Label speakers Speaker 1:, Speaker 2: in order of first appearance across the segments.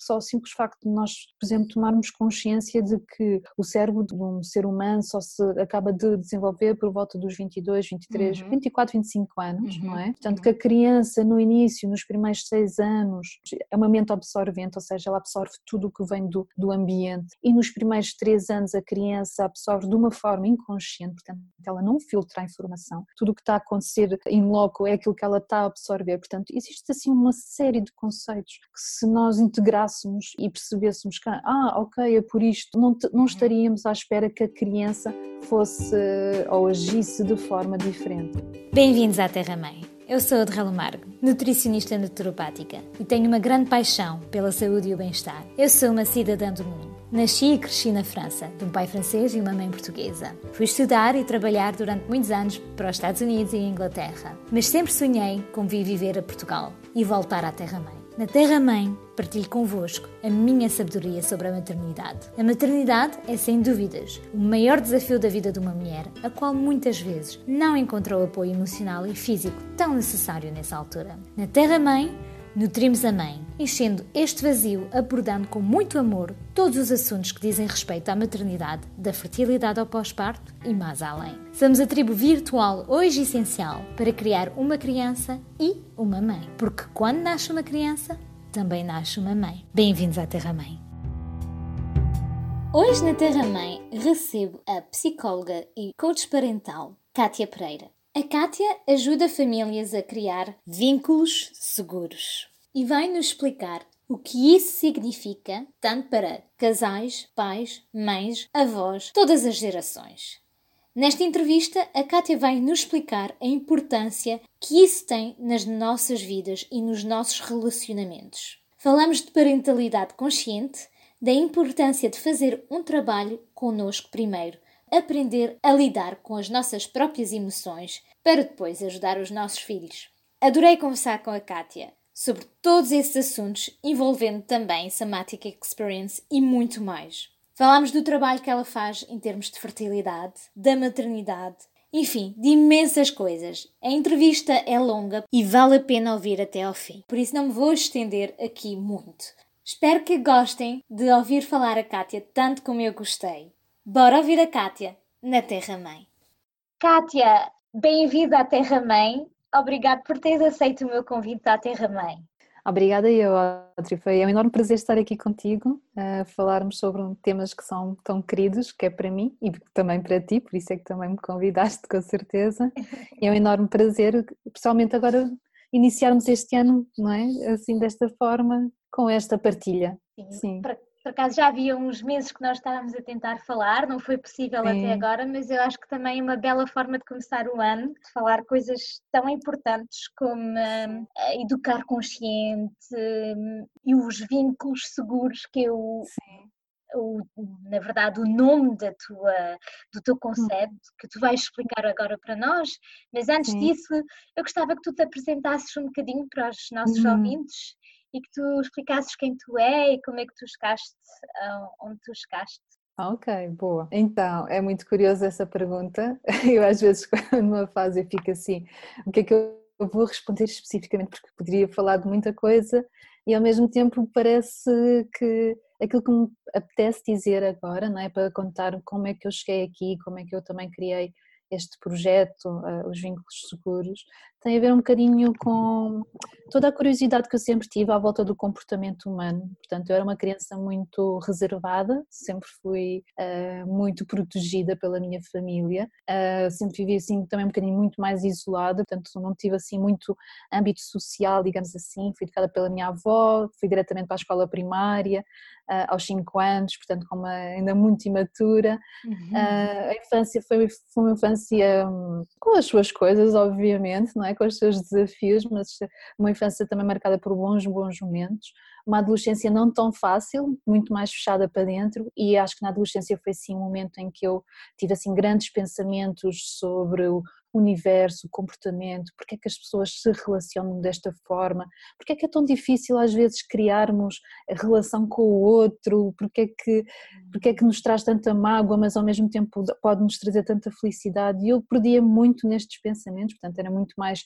Speaker 1: só o simples facto de nós, por exemplo, tomarmos consciência de que o cérebro de um ser humano só se acaba de desenvolver por volta dos 22, 23, uhum. 24, 25 anos, uhum. não é? Portanto, uhum. que a criança no início, nos primeiros seis anos, é uma mente absorvente, ou seja, ela absorve tudo o que vem do, do ambiente e nos primeiros três anos a criança absorve de uma forma inconsciente, portanto, ela não filtra a informação, tudo o que está a acontecer em loco é aquilo que ela está a absorver, portanto, existe assim uma série de conceitos que se nós integrássemos e percebêssemos que, ah, ok, é por isto, não, não uhum. estaríamos à espera que a criança fosse ou agisse de forma diferente.
Speaker 2: Bem-vindos à Terra Mãe. Eu sou a Derralo Margo, nutricionista naturopática e tenho uma grande paixão pela saúde e o bem-estar. Eu sou uma cidadã do mundo. Nasci e cresci na França, de um pai francês e uma mãe portuguesa. Fui estudar e trabalhar durante muitos anos para os Estados Unidos e a Inglaterra, mas sempre sonhei com vir viver a Portugal e voltar à Terra-mãe. Na Terra-mãe, partilho convosco a minha sabedoria sobre a maternidade. A maternidade é, sem dúvidas, o maior desafio da vida de uma mulher, a qual muitas vezes não encontrou o apoio emocional e físico tão necessário nessa altura. Na Terra-mãe, Nutrimos a mãe, enchendo este vazio, abordando com muito amor todos os assuntos que dizem respeito à maternidade, da fertilidade ao pós-parto e mais além. Somos a tribo virtual hoje essencial para criar uma criança e uma mãe, porque quando nasce uma criança, também nasce uma mãe. Bem-vindos à Terra Mãe. Hoje na Terra Mãe recebo a psicóloga e coach parental Kátia Pereira. A Kátia ajuda famílias a criar vínculos seguros e vai nos explicar o que isso significa, tanto para casais, pais, mães, avós, todas as gerações. Nesta entrevista, a Kátia vai nos explicar a importância que isso tem nas nossas vidas e nos nossos relacionamentos. Falamos de parentalidade consciente, da importância de fazer um trabalho connosco primeiro, aprender a lidar com as nossas próprias emoções para depois ajudar os nossos filhos. Adorei conversar com a Kátia sobre todos esses assuntos, envolvendo também Somatic Experience e muito mais. Falámos do trabalho que ela faz em termos de fertilidade, da maternidade, enfim, de imensas coisas. A entrevista é longa e vale a pena ouvir até ao fim, por isso não me vou estender aqui muito. Espero que gostem de ouvir falar a Kátia tanto como eu gostei. Bora ouvir a Kátia na Terra Mãe. Kátia, bem-vinda à Terra Mãe. Obrigada por teres aceito o meu convite à Terra Mãe.
Speaker 1: Obrigada eu, Audrey. Foi um enorme prazer estar aqui contigo, a falarmos sobre temas que são tão queridos, que é para mim e também para ti, por isso é que também me convidaste, com certeza. É um enorme prazer, especialmente agora, iniciarmos este ano, não é? Assim, desta forma, com esta partilha.
Speaker 2: Sim. Sim. Para por acaso já havia uns meses que nós estávamos a tentar falar, não foi possível Sim. até agora, mas eu acho que também é uma bela forma de começar o ano, de falar coisas tão importantes como um, educar consciente um, e os vínculos seguros que eu. O, na verdade, o nome da tua, do teu hum. conceito, que tu vais explicar agora para nós, mas antes Sim. disso, eu gostava que tu te apresentasses um bocadinho para os nossos hum. ouvintes e que tu explicasses quem tu é e como é que tu chegaste onde tu chegaste.
Speaker 1: Ok, boa. Então, é muito curiosa essa pergunta. Eu às vezes numa fase eu fico assim, o que é que eu vou responder especificamente porque poderia falar de muita coisa e ao mesmo tempo parece que aquilo que me apetece dizer agora, não é, para contar como é que eu cheguei aqui, como é que eu também criei este projeto, uh, os vínculos seguros, tem a ver um bocadinho com toda a curiosidade que eu sempre tive à volta do comportamento humano. Portanto, eu era uma criança muito reservada, sempre fui uh, muito protegida pela minha família, uh, sempre vivi assim também um bocadinho muito mais isolada, portanto, não tive assim muito âmbito social, digamos assim. Fui educada pela minha avó, fui diretamente para a escola primária uh, aos 5 anos, portanto, como ainda muito imatura. Uhum. a infância foi, foi uma infância um, com as suas coisas, obviamente, não é? É? com os seus desafios, mas uma infância também marcada por bons, bons momentos, uma adolescência não tão fácil, muito mais fechada para dentro e acho que na adolescência foi sim um momento em que eu tive assim grandes pensamentos sobre o universo, comportamento, porque é que as pessoas se relacionam desta forma, porque é que é tão difícil às vezes criarmos a relação com o outro, porque é que, porque é que nos traz tanta mágoa, mas ao mesmo tempo pode nos trazer tanta felicidade. E eu perdia muito nestes pensamentos, portanto era muito mais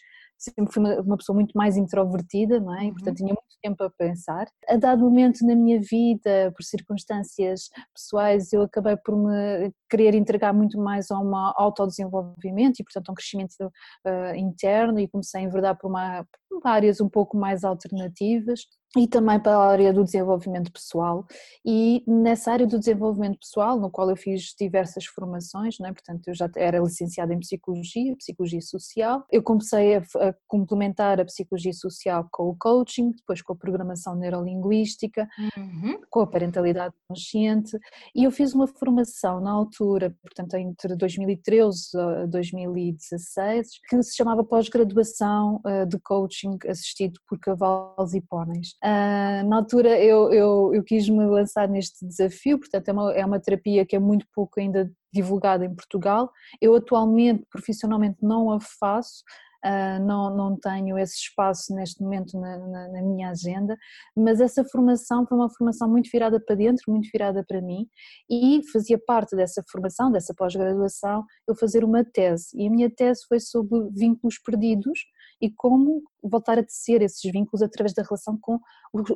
Speaker 1: sempre fui uma, uma, pessoa muito mais introvertida, não é? E, portanto, tinha muito tempo a pensar. A dado momento na minha vida, por circunstâncias pessoais, eu acabei por me querer entregar muito mais a um autodesenvolvimento e, portanto, a um crescimento uh, interno e comecei a enverdar por, uma, por áreas um pouco mais alternativas e também para a área do desenvolvimento pessoal e nessa área do desenvolvimento pessoal, no qual eu fiz diversas formações, não é? portanto eu já era licenciada em Psicologia, Psicologia Social, eu comecei a, a, complementar a Psicologia Social com o Coaching, depois com a Programação Neurolinguística, uhum. com a Parentalidade Consciente e eu fiz uma formação na altura, portanto entre 2013 a 2016, que se chamava Pós-Graduação eh, de Coaching assistido por cavalos e póneis. Uh, na altura eu, eu, eu quis me lançar neste desafio, portanto é uma, é uma terapia que é muito pouco ainda divulgada em Portugal. Eu atualmente, profissionalmente, não a faço, Uh, não, não tenho esse espaço neste momento na, na, na, minha agenda, mas essa formação foi uma formação muito virada para dentro, muito virada para mim, e fazia parte dessa formação, dessa pós-graduação, eu fazer uma tese, e a minha tese foi sobre vínculos perdidos, e como voltar a tecer esses vínculos através da relação com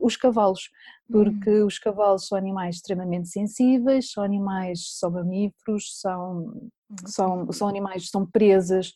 Speaker 1: os cavalos, porque uhum. os cavalos são animais extremamente sensíveis, são animais, são mamíferos, são, uhum. são, são animais, são presas,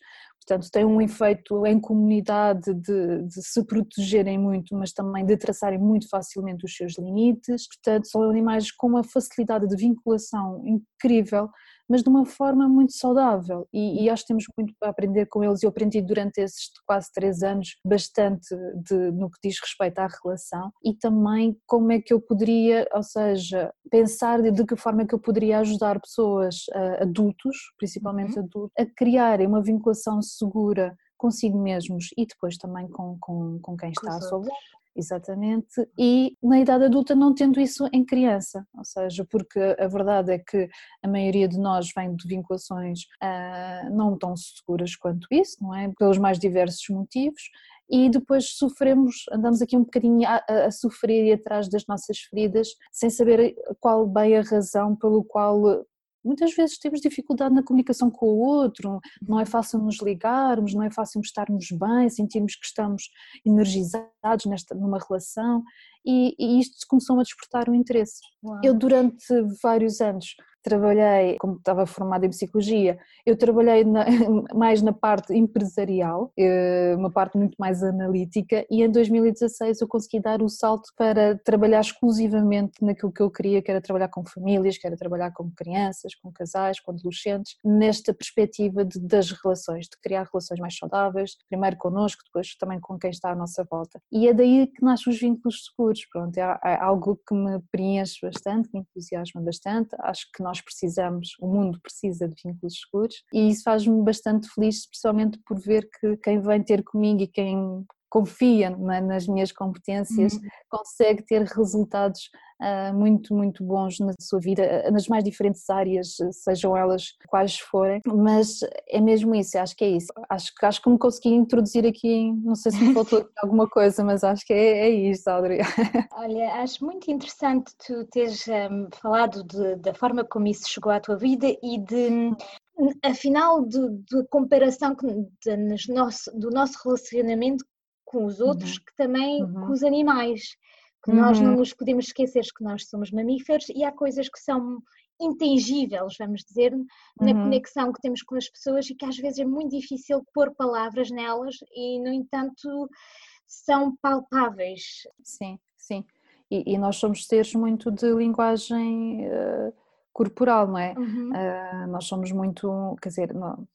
Speaker 1: portanto têm um efeito em comunidade de, de, se protegerem muito, mas também de traçarem muito facilmente os seus limites, portanto são animais com uma facilidade de vinculação incrível, mas de uma forma muito saudável e, e acho que temos muito para aprender com eles. Eu aprendi durante esses quase três anos bastante de, no que diz respeito à relação e também como é que eu poderia, ou seja, pensar de, de que forma é que eu poderia ajudar pessoas, uh, adultos, principalmente uhum. adultos, a criarem uma vinculação segura consigo mesmos e depois também com, com, com quem está à sua volta. Exatamente, e na idade adulta não tendo isso em criança, ou seja, porque a verdade é que a maioria de nós vem de vinculações uh, não tão seguras quanto isso, não é? Pelos mais diversos motivos, e depois sofremos, andamos aqui um bocadinho a, a, sofrer e atrás das nossas feridas, sem saber qual bem a razão pelo qual muitas vezes temos dificuldade na comunicação com o outro, não é fácil nos ligarmos, não é fácil estarmos bem, sentirmos que estamos energizados nesta, numa relação e, e isto começou a despertar o interesse. Uau. Eu durante vários anos trabalhei, como estava formada em psicologia, eu trabalhei na, mais na parte empresarial, eh, uma parte muito mais analítica, e em 2016 eu consegui dar o salto para trabalhar exclusivamente naquilo que eu queria, que era trabalhar com famílias, que era trabalhar com crianças, com casais, com adolescentes, nesta perspectiva de, das relações, de criar relações mais saudáveis, primeiro connosco, depois também com quem está à nossa volta. E é daí que nascem os vínculos seguros, pronto, é, é algo que me preenche bastante, que me entusiasma bastante, acho que nós nós precisamos, o mundo precisa de vínculos seguros. E isso faz-me bastante feliz, especialmente por ver que quem vem ter comigo e quem confia nas minhas competências, uhum. consegue ter resultados uh, muito, muito bons na sua vida, ah, nas mais diferentes áreas, sejam elas quais forem, mas é mesmo isso, acho que é isso. Acho, acho que me consegui introduzir aqui, não sei se me faltou alguma coisa, mas acho que é, é isso, Audrey.
Speaker 2: Olha, acho muito interessante tu teres um, falado de, da forma como isso chegou à tua vida e de afinal da comparação que, de, nosso, do nosso relacionamento com os outros, uhum. que também uhum. com os animais. Que uhum. nós não uhum. nos podemos esquecer que nós somos mamíferos e há coisas que são intangíveis, vamos dizer, na uhum. conexão que temos com as pessoas e que às vezes é muito difícil pôr palavras nelas e, no entanto, são palpáveis.
Speaker 1: Sim, sim. E, e nós somos seres muito de linguagem uh, corporal, não é? Uhum. Uh, nós somos muito, quer dizer, não,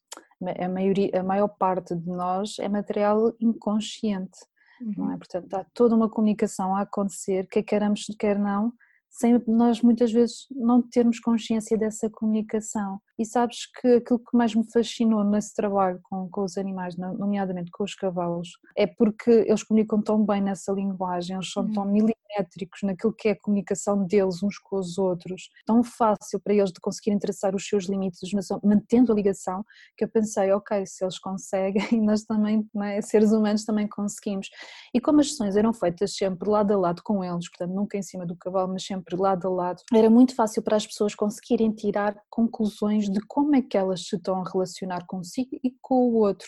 Speaker 1: a, maioria, a maior parte de nós é material inconsciente, uhum. não é? Uhum. Portanto, há toda uma comunicação a acontecer, quer queiramos, quer não, sem nós muitas vezes não termos consciência dessa comunicação. E sabes que aquilo que mais me fascinou nesse trabalho com, com os animais, nomeadamente com os cavalos, é porque eles comunicam tão bem nessa linguagem, eles são tão uhum milimétricos naquilo que é a comunicação deles uns com os outros, tão fácil para eles de conseguirem traçar os seus limites, mas mantendo a ligação, que eu pensei, ok, se eles conseguem, nós também, é? seres humanos também conseguimos. E como as sessões eram feitas sempre lado a lado com eles, portanto nunca em cima do cavalo, mas sempre sempre lado a lado, era muito fácil para as pessoas conseguirem tirar conclusões de como é que elas se estão a relacionar consigo e com o outro,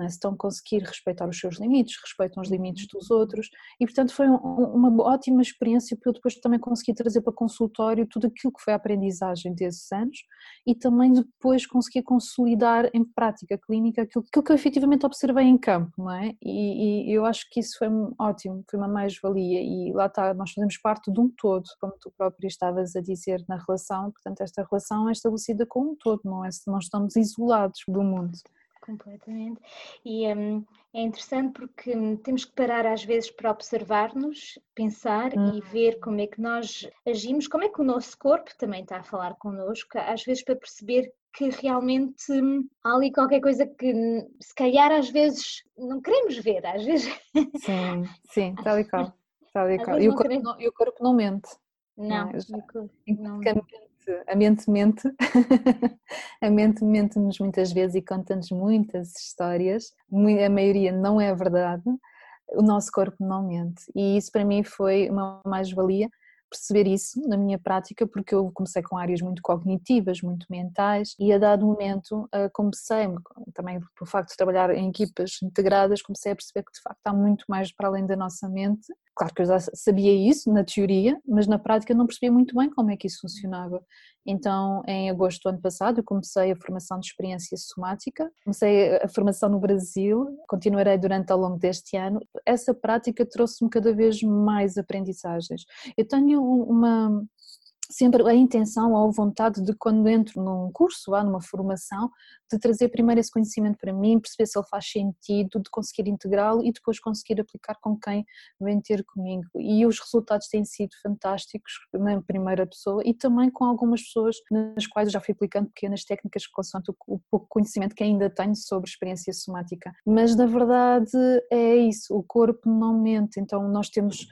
Speaker 1: é? se estão a conseguir respeitar os seus limites, respeitam os limites uhum. dos outros, e portanto foi um, uma ótima experiência para eu depois também conseguir trazer para consultório tudo aquilo que foi a aprendizagem desses anos e também depois conseguir consolidar em prática clínica aquilo, aquilo que eu efetivamente observei em campo, não é? E, e eu acho que isso foi ótimo, foi uma mais-valia e lá está, nós fazemos parte de um todo, como tu própria estavas a dizer na relação, portanto esta relação é estabelecida com um todo, não, é, não estamos isolados do mundo.
Speaker 2: Completamente. E um, é interessante porque hum, temos que parar às vezes para observar-nos, pensar hum. e ver como é que nós agimos, como é que o nosso corpo também está a falar connosco, às vezes para perceber que realmente hum, há ali qualquer coisa que hum, se calhar às vezes não queremos ver, às vezes.
Speaker 1: Sim, sim, tal e qual. Tal e, qual. E, o corpo não, e o corpo não mente.
Speaker 2: Não,
Speaker 1: não, não. a mente mente, a mente mente-nos muitas vezes e conta-nos muitas histórias, a maioria não é verdade, o nosso corpo não mente e isso para mim foi uma mais-valia perceber isso na minha prática, porque eu comecei com áreas muito cognitivas, muito mentais, e a dado momento eh, comecei, também por facto de trabalhar em equipas integradas, comecei a perceber que de facto há muito mais para além da nossa mente. Claro que eu já sabia isso na teoria, mas na prática não percebia muito bem como é que isso funcionava. Então, em agosto do ano passado, eu comecei a formação de experiência somática, comecei a formação no Brasil, continuarei durante ao longo deste ano. Essa prática trouxe-me cada vez mais aprendizagens. Eu tenho uma sempre a intenção ou a vontade de quando entro num curso, ou numa formação, de trazer primeiro esse conhecimento para mim, perceber se ele faz sentido, de conseguir integrá-lo e depois conseguir aplicar com quem vem ter comigo. E os resultados têm sido fantásticos na primeira pessoa e também com algumas pessoas nas quais eu já fui aplicando pequenas técnicas consoante o pouco conhecimento que ainda tenho sobre experiência somática. Mas na verdade é isso, o corpo não mente, então nós temos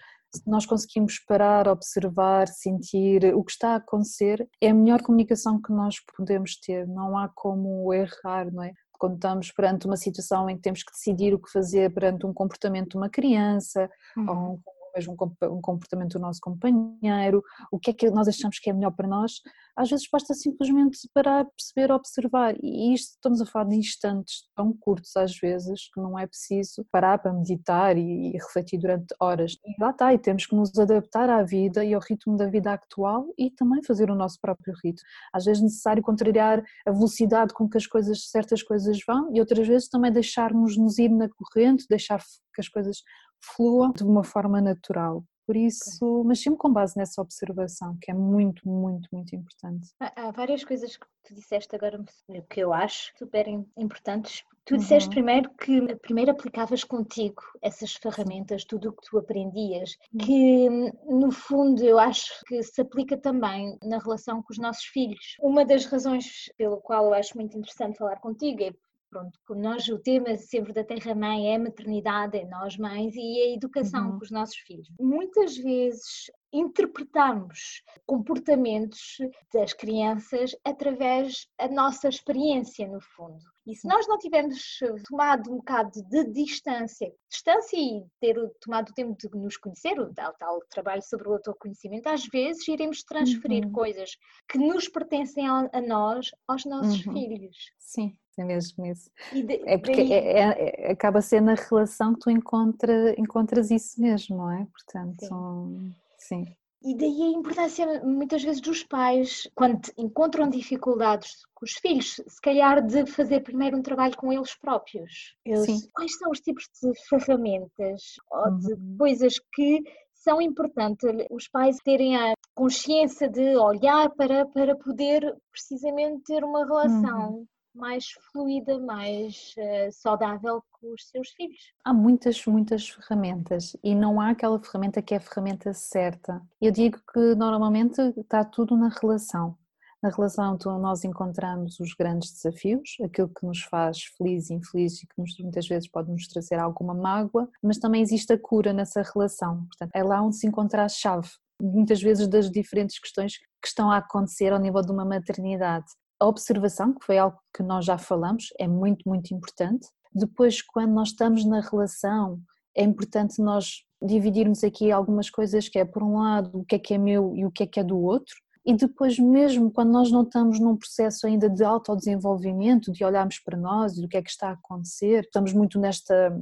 Speaker 1: nós conseguimos parar, observar, sentir o que está a acontecer, é a melhor comunicação que nós podemos ter, não há como errar, não é? Quando estamos perante uma situação em que temos que decidir o que fazer perante um comportamento de uma criança, uhum. ou mesmo um comportamento do nosso companheiro, o que é que nós achamos que é melhor para nós, às vezes basta simplesmente parar, perceber, observar. E isto estamos a falar de instantes tão curtos às vezes que não é preciso parar para meditar e, refletir durante horas. E lá está, e temos que nos adaptar à vida e ao ritmo da vida atual e também fazer o nosso próprio ritmo. Às vezes é necessário contrariar a velocidade com que as coisas, certas coisas vão e outras vezes também deixarmos-nos ir na corrente, deixar que as coisas fluam de uma forma natural. Por isso, mas sempre com base nessa observação, que é muito, muito, muito importante.
Speaker 2: Há, várias coisas que tu disseste agora que eu acho super importantes. Tu disseste uhum. primeiro que primeiro aplicavas contigo essas ferramentas, tudo o que tu aprendias, uhum. que no fundo eu acho que se aplica também na relação com os nossos filhos. Uma das razões pelo qual eu acho muito interessante falar contigo é pronto, nós o tema sempre da Terra-mãe é a maternidade, é nós mães e a educação uhum. com os nossos filhos. Muitas vezes interpretamos comportamentos das crianças através da nossa experiência, no fundo. E se nós não tivermos tomado um bocado de distância, distância e ter tomado o tempo de nos conhecer, o tal, tal trabalho sobre o autoconhecimento, às vezes iremos transferir uhum. coisas que nos pertencem a, a nós aos nossos uhum. filhos.
Speaker 1: Sim é mesmo isso. De, é porque daí... é, é, acaba sendo na relação que tu encontra, encontras isso mesmo, não é? Portanto, sim. sim.
Speaker 2: E daí a importância muitas vezes dos pais, quando encontram dificuldades com os filhos, se calhar de fazer primeiro um trabalho com eles próprios. Eles, quais são os tipos de ferramentas ou de uhum. coisas que são importantes os pais terem a consciência de olhar para, para poder precisamente ter uma relação uhum mais fluida, mais uh, saudável com os seus filhos.
Speaker 1: Há muitas, muitas ferramentas e não há aquela ferramenta que é a ferramenta certa. Eu digo que normalmente está tudo na relação. Na relação então, nós encontramos os grandes desafios, aquilo que nos faz feliz e infeliz e que nos, muitas vezes pode nos trazer alguma mágoa, mas também existe a cura nessa relação. Portanto, é lá onde se encontra a chave muitas vezes das diferentes questões que estão a acontecer ao nível de uma maternidade. A observação, que foi algo que nós já falamos, é muito, muito importante. Depois, quando nós estamos na relação, é importante nós dividirmos aqui algumas coisas que é, por um lado, o que é que é meu e o que é que é do outro, e depois mesmo quando nós não estamos num processo ainda de autodesenvolvimento, de olharmos para nós e do que é que está a acontecer, estamos muito nesta,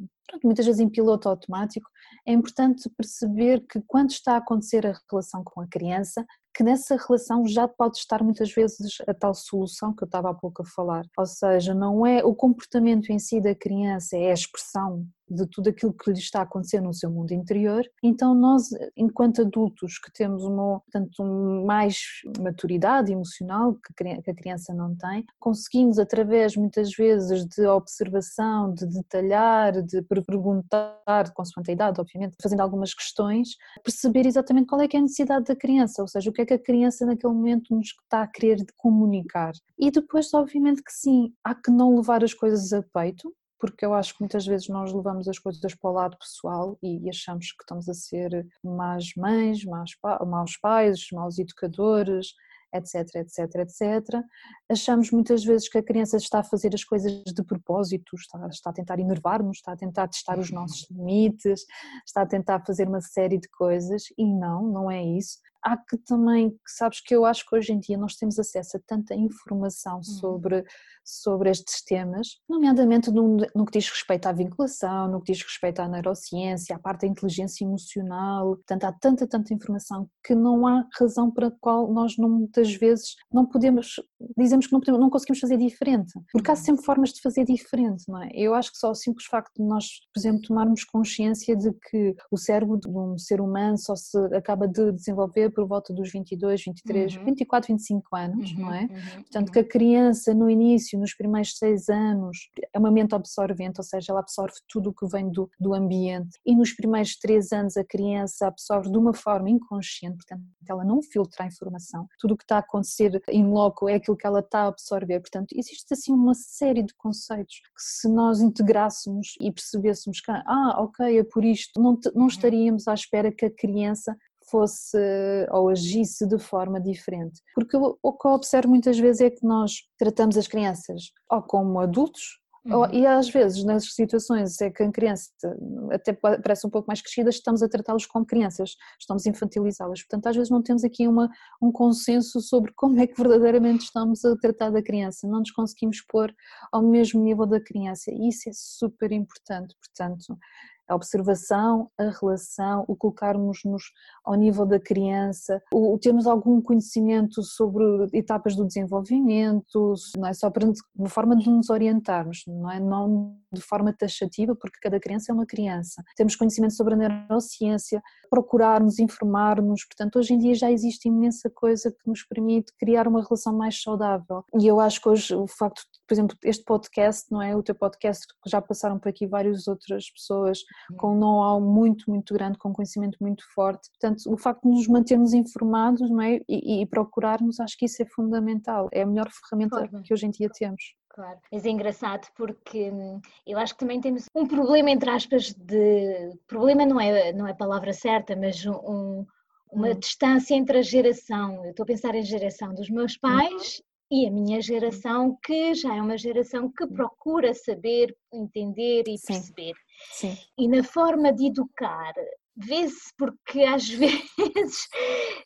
Speaker 1: muitas vezes em piloto automático, é importante perceber que quando está a acontecer a relação com a criança, que nessa relação já pode estar muitas vezes a tal solução que eu estava há pouco a falar. Ou seja, não é o comportamento em si da criança, é a expressão de tudo aquilo que lhe está a acontecer no seu mundo interior. Então nós, enquanto adultos que temos uma, portanto, mais maturidade emocional que a criança não tem, conseguimos através muitas vezes de observação, de detalhar, de perguntar, consoante a idade, obviamente, fazendo algumas questões, perceber exatamente qual é que é a necessidade da criança, ou seja, o que é que a criança naquele momento nos está a querer comunicar. E depois, obviamente que sim, há que não levar as coisas a peito, porque eu acho que muitas vezes nós levamos as coisas para o lado pessoal e achamos que estamos a ser más mães, maus, maus pais, maus educadores, etc, etc, etc. Achamos muitas vezes que a criança está a fazer as coisas de propósito, está, está a tentar enervar-nos, está a tentar testar os nossos limites, está a tentar fazer uma série de coisas e não, não é isso há que também, sabes que eu acho que hoje em dia nós temos acesso a tanta informação uhum. sobre, sobre estes temas, nomeadamente no, no, que diz respeito à vinculação, no que diz respeito à neurociência, à parte da inteligência emocional, portanto há tanta, tanta informação que não há razão para a qual nós não, muitas vezes não podemos, dizemos que não, podemos, não conseguimos fazer diferente, porque há uhum. sempre formas de fazer diferente, não é? Eu acho que só o simples facto de nós, por exemplo, tomarmos consciência de que o cérebro de um ser humano só se acaba de desenvolver por volta dos 22, 23, uhum. 24, 25 anos, uhum, não é? Uhum, Portanto, uhum. que a criança no início, nos primeiros seis anos, é uma mente absorvente, ou seja, ela absorve tudo o que vem do, do ambiente e nos primeiros três anos a criança absorve de uma forma inconsciente, portanto, ela não filtra a informação, tudo o que está a acontecer em loco é aquilo que ela está a absorver, portanto, existe assim uma série de conceitos que se nós integrássemos e percebêssemos que, ah, ok, é por isto, não, não uhum. estaríamos à espera que a criança fosse ou agisse de forma diferente. Porque o que eu observo muitas vezes é que nós tratamos as crianças ou como adultos, uhum. e às vezes nas situações é que a criança até parece um pouco mais crescida, estamos a tratá-los como crianças, estamos a infantilizá-las. Portanto, às vezes não temos aqui uma, um consenso sobre como é que verdadeiramente estamos a tratar da criança, não nos conseguimos pôr ao mesmo nível da criança e isso é super importante. Portanto, a observação, a relação, o colocarmos-nos ao nível da criança, o, termos algum conhecimento sobre etapas do desenvolvimento, não é só para uma forma de nos orientarmos, não é não de forma taxativa, porque cada criança é uma criança. Temos conhecimento sobre a neurociência, procurarmos, informar-nos, portanto, hoje em dia já existe imensa coisa que nos permite criar uma relação mais saudável. E eu acho que hoje o facto, por exemplo, este podcast, não é? O teu podcast, já passaram por aqui várias outras pessoas uhum. com um know-how muito, muito grande, com conhecimento muito forte. Portanto, o facto de nos mantermos informados, não é? E, e procurarmos, acho que isso é fundamental. É a melhor ferramenta que hoje em dia temos.
Speaker 2: Claro, mas é engraçado porque hum, eu acho que também temos um problema, entre aspas, de. Problema não é, não é a palavra certa, mas um, uma hum. distância entre a geração. Eu estou a pensar em geração dos meus pais uhum. E a minha geração, que já é uma geração que procura saber, entender e Sim. perceber. Sim. E na forma de educar, vê-se porque às vezes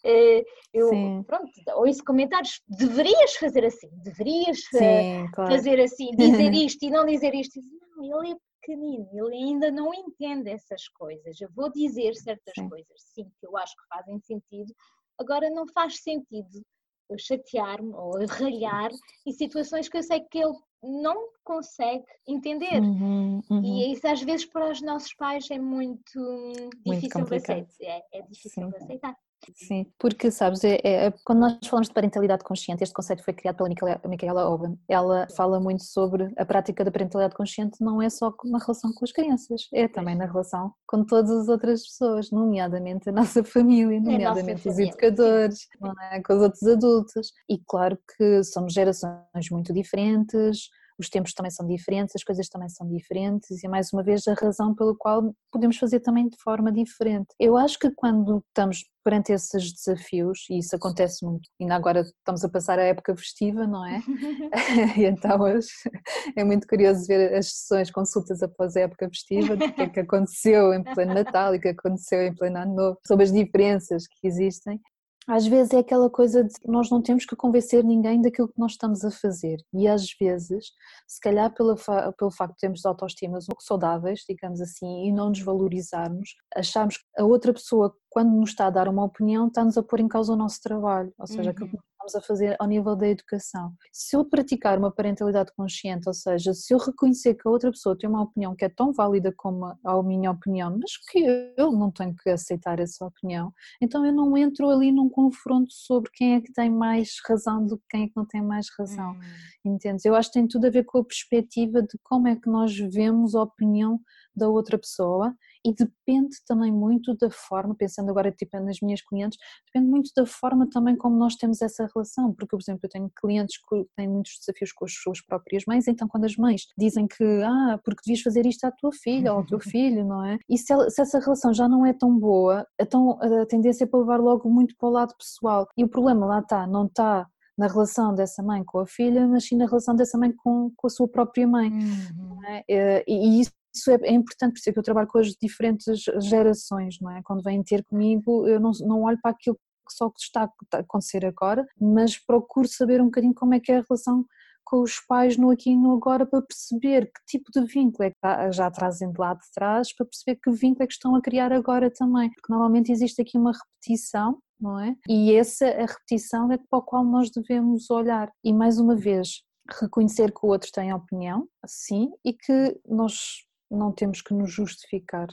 Speaker 2: eh, eu Sim. pronto, ouço comentários, deverias fazer assim, deverias eh, Sim, claro. fazer assim, dizer isto e não dizer isto. Não, ele é pequenino, ele ainda não entende essas coisas. Eu vou dizer certas sim. coisas, sim, que eu acho que fazem sentido, agora não faz sentido eu chatear-me ou ralhar em situações que eu sei que ele não consegue entender. Uhum, uhum. E isso às vezes para os nossos pais é muito, muito difícil de aceitar. É, é difícil Sim. de aceitar.
Speaker 1: Sim, porque sabes, é, é, quando nós falamos de parentalidade consciente, este conceito foi criado pela Micaela Owen. Ela fala muito sobre a prática da parentalidade consciente, não é só na relação com as crianças, é também na relação com todas as outras pessoas, nomeadamente a nossa família, nomeadamente os educadores, é? com os outros adultos. E claro que somos gerações muito diferentes, os tempos também são diferentes, as coisas também são diferentes e mais uma vez a razão pela qual podemos fazer também de forma diferente. Eu acho que quando estamos perante esses desafios, e isso acontece muito, ainda agora estamos a passar a época festiva, não é? e então hoje é muito curioso ver as sessões, consultas após a época festiva, do que é que aconteceu em pleno Natal e o que aconteceu em pleno Ano Novo, sobre as diferenças que existem às vezes é aquela coisa de nós não temos que convencer ninguém daquilo que nós estamos a fazer e às vezes, se calhar pelo, pelo facto de termos autoestimas saudáveis, digamos assim, e não nos valorizarmos, achamos que a outra pessoa quando nos está a dar uma opinião está-nos a pôr em causa o nosso trabalho, ou seja, uhum. que estamos a fazer ao nível da educação. Se eu praticar uma parentalidade consciente, ou seja, se eu reconhecer que a outra pessoa tem uma opinião que é tão válida como a minha opinião, mas que eu não tenho que aceitar essa opinião, então eu não entro ali num confronto sobre quem é que tem mais razão do que quem é que não tem mais razão. Hum. Entendes? Eu acho que tem tudo a ver com a perspectiva de como é que nós vemos a opinião da outra pessoa e depende também muito da forma, pensando agora tipo nas minhas clientes, depende muito da forma também como nós temos essa relação, porque por exemplo eu tenho clientes que têm muitos desafios com as suas próprias mães, então quando as mães dizem que ah, porque devias fazer isto à tua filha ou ao teu filho, não é? E se, ela, se essa relação já não é tão boa, então a tendência é para levar logo muito para o lado pessoal e o problema lá está, não está na relação dessa mãe com a filha, mas sim na relação dessa mãe com, com a sua própria mãe. Uhum. É? E, isso isso é, é, importante, por isso é que eu trabalho com as diferentes gerações, não é? Quando vêm ter comigo, eu não, não olho para aquilo que só está a acontecer agora, mas procuro saber um bocadinho como é que é a relação com os pais no aqui e no agora para perceber que tipo de vínculo é que tá, já trazem de lá de trás, para perceber que vínculo é que estão a criar agora também, porque normalmente existe aqui uma repetição, não é? E essa a repetição é para a qual nós devemos olhar. E mais uma vez, reconhecer que o outro tem opinião, sim, e que nós não temos que nos justificar.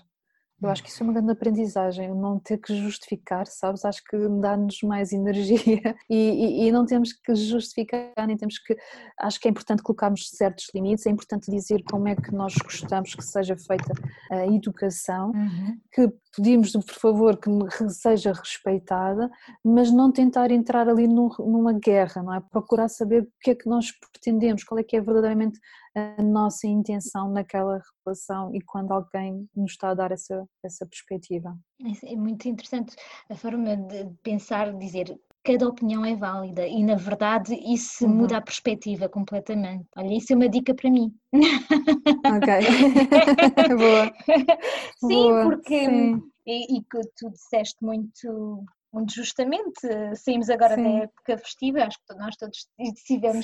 Speaker 1: Eu acho que isso é uma grande aprendizagem, não ter que justificar, sabes? Acho que dá-nos mais energia e, e, e, não temos que justificar, nem temos que. Acho que é importante colocarmos certos limites, é importante dizer como é que nós gostamos que seja feita a educação, uhum. que pedimos, por favor, que seja respeitada, mas não tentar entrar ali numa guerra, não é? Procurar saber o que é que nós pretendemos, qual é que é verdadeiramente a nossa intenção naquela relação e quando alguém nos está a dar essa, essa perspectiva.
Speaker 2: É muito interessante a forma de pensar, dizer cada opinião é válida e na verdade isso uhum. muda a perspectiva completamente. Olha, isso é uma dica para mim.
Speaker 1: Ok, boa.
Speaker 2: Sim, boa. porque sim. E, e que tu disseste muito muito justamente, saímos agora Sim. da época festiva, acho que nós todos estivemos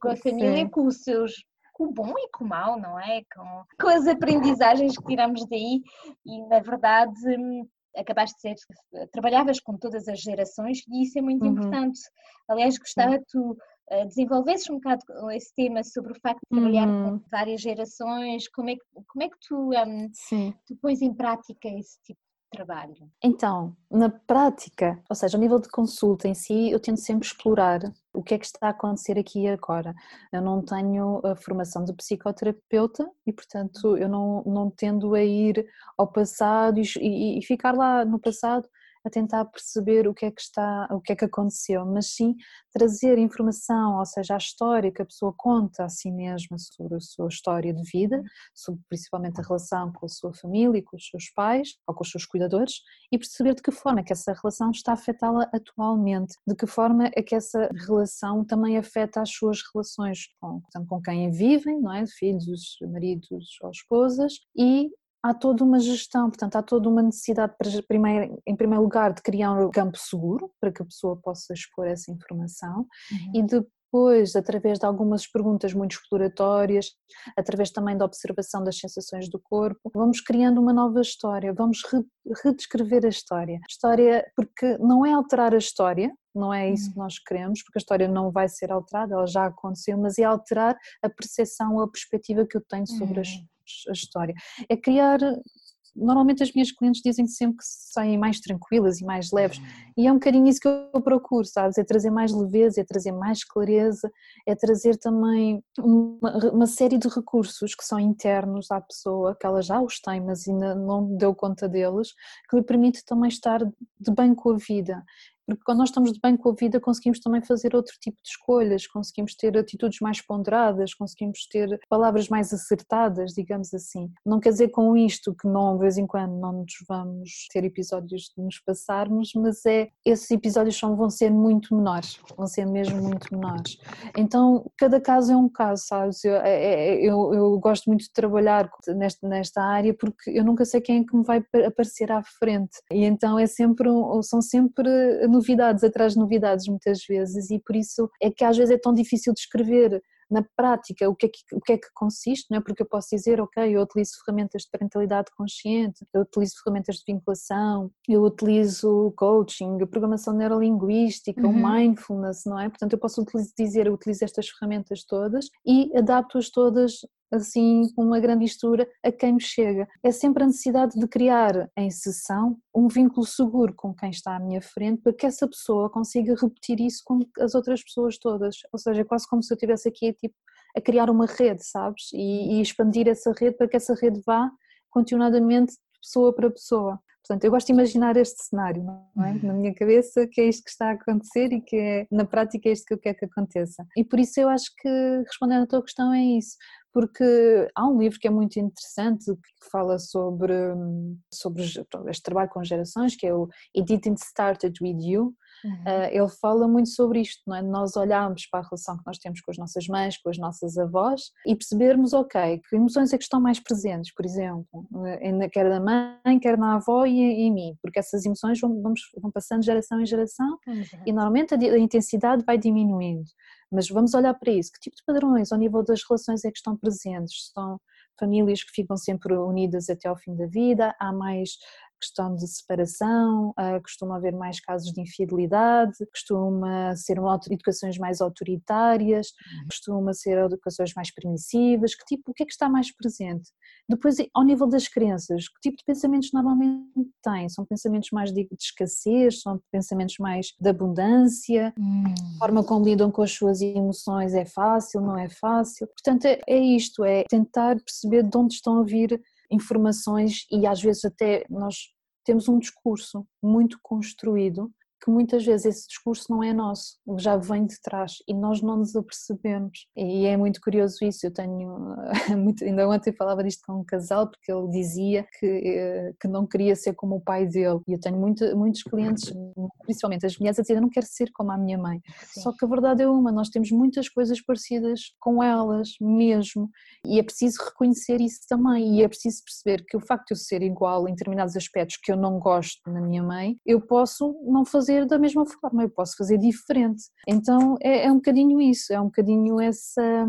Speaker 2: com a família, Sim. com os seus com o bom e com o mau, não é? Com, com as aprendizagens que tiramos daí e, na verdade, acabaste de ser, trabalhavas com todas as gerações e isso é muito uhum. importante. Aliás, gostava que tu uh, desenvolvesses um bocado esse tema sobre o facto de trabalhar uhum. com várias gerações, como é que, como é que tu, um, tu pões em prática esse tipo trabalho?
Speaker 1: Então, na prática, ou seja, a nível de consulta em si, eu tento sempre explorar o que é que está a acontecer aqui e agora. Eu não tenho a formação de psicoterapeuta e, portanto, eu não, não tendo a ir ao passado e, e ficar lá no passado a tentar perceber o que é que está, o que é que aconteceu, mas sim trazer informação, ou seja, a história que a pessoa conta a si mesma sobre a sua história de vida, sobre principalmente a relação com a sua família, com os seus pais ou com os seus cuidadores e perceber de que forma é que essa relação está a afetá-la atualmente, de que forma é que essa relação também afeta as suas relações com, com quem vivem, não é? filhos, maridos ou esposas e há toda uma gestão, portanto, há toda uma necessidade, primeiro, em primeiro lugar, de criar um campo seguro para que a pessoa possa expor essa informação uhum. e depois, através de algumas perguntas muito exploratórias, através também da observação das sensações do corpo, vamos criando uma nova história, vamos redescrever a história. História, porque não é alterar a história, não é isso que uhum. nós queremos, porque a história não vai ser alterada, ela já aconteceu, mas é alterar a percepção ou a perspectiva que eu tenho sobre as uhum a história. É criar. Normalmente as minhas clientes dizem sempre que saem mais tranquilas e mais leves, e é um bocadinho isso que eu procuro, sabes? É trazer mais leveza, é trazer mais clareza, é trazer também uma, uma série de recursos que são internos à pessoa, que ela já os tem, mas ainda não deu conta deles, que lhe permite também estar de bem com a vida porque quando nós estamos de bem com a vida conseguimos também fazer outro tipo de escolhas, conseguimos ter atitudes mais ponderadas, conseguimos ter palavras mais acertadas, digamos assim. Não quer dizer com isto que não, de vez em quando, não nos vamos ter episódios de nos passarmos, mas é, esses episódios são, vão ser muito menores, vão ser mesmo muito menores. Então, cada caso é um caso, sabes? Eu, é, é, eu, eu gosto muito de trabalhar nesta, nesta área porque eu nunca sei quem é que me vai aparecer à frente. E então é sempre, são sempre novidades atrás de novidades muitas vezes e por isso é que às vezes é tão difícil de escrever na prática o que, é que, o que é que consiste, não é? porque eu posso dizer, ok, eu utilizo ferramentas de parentalidade consciente, eu utilizo ferramentas de vinculação, eu utilizo coaching, programação neurolinguística, uhum. o mindfulness, não é? Portanto, eu posso dizer, eu utilizo estas ferramentas todas e adapto-as todas assim com uma grande mistura a quem me chega. É sempre a necessidade de criar em sessão um vínculo seguro com quem está à minha frente para que essa pessoa consiga repetir isso com as outras pessoas todas. Ou seja, quase como se eu estivesse aqui tipo, a criar uma rede, sabes? E, e expandir essa rede para que essa rede vá continuadamente de pessoa para pessoa. Portanto, eu gosto de imaginar este cenário, não é? Na minha cabeça, que é isto que está a acontecer e que é, na prática é isto que eu quero que aconteça. E por isso eu acho que, respondendo à tua questão, é isso porque há um livro que é muito interessante que fala sobre, sobre este trabalho com gerações, que é o It Didn't Started With You. Uhum. Uh, ele fala muito sobre isto, não é? Nós olharmos para a relação que nós temos com as nossas mães, com as nossas avós e percebermos, ok, que emoções é que estão mais presentes, por exemplo, quer da mãe, quer na avó e em mim, porque essas emoções vão, vamos, vão passando de geração em geração uhum. e normalmente a, a intensidade vai diminuindo. Mas vamos olhar para isso. Que tipo de padrões ao nível das relações é que estão presentes? São famílias que ficam sempre unidas até ao fim da vida? Há mais questão de separação, uh, costuma haver mais casos de infidelidade, costuma ser uma, educações mais autoritárias, uhum. costuma ser educações mais permissivas, que tipo, o que é que está mais presente? Depois, ao nível das crenças, que tipo de pensamentos normalmente têm? São pensamentos mais de, de escassez, são pensamentos mais de abundância, uhum. a forma como lidam com as suas emoções é fácil, não é fácil? Portanto, é, é isto, é tentar perceber de onde estão a vir informações e às vezes até nós temos um discurso muito construído que muitas vezes esse discurso não é nosso, já vem de trás e nós não nos apercebemos. E é muito curioso isso. Eu tenho, muito, ainda ontem falava disto com um casal, porque ele dizia que, eh, que não queria ser como o pai dele. E eu tenho muito, muitos clientes, principalmente as mulheres, a dizer: Eu não quero ser como a minha mãe. Sim. Só que a verdade é uma: nós temos muitas coisas parecidas com elas mesmo. E é preciso reconhecer isso também. E é preciso perceber que o facto de eu ser igual em determinados aspectos que eu não gosto na minha mãe, eu posso não fazer fazer da mesma forma, eu posso fazer diferente. Então é, é um bocadinho isso, é um bocadinho essa,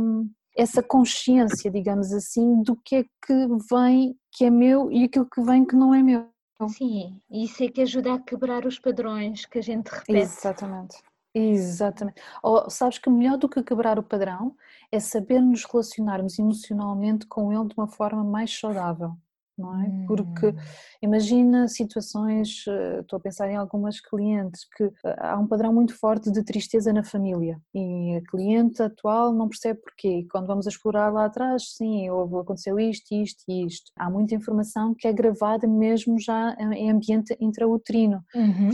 Speaker 1: essa consciência, digamos assim, do que é que vem que é meu e aquilo que vem que não é meu.
Speaker 2: Sim, isso é que ajuda a quebrar os padrões que a gente repete.
Speaker 1: Exatamente. Exatamente. Ou sabes que melhor do que quebrar o padrão é saber nos relacionarmos emocionalmente com ele de uma forma mais saudável não é? Porque hum. imagina situações, eh, estou a pensar em algumas clientes que eh, há um padrão muito forte de tristeza na família e a cliente atual não percebe porquê. Quando vamos a explorar lá atrás, sim, houve, aconteceu isto, isto e isto. Há muita informação que é gravada mesmo já em ambiente intrauterino. Uhum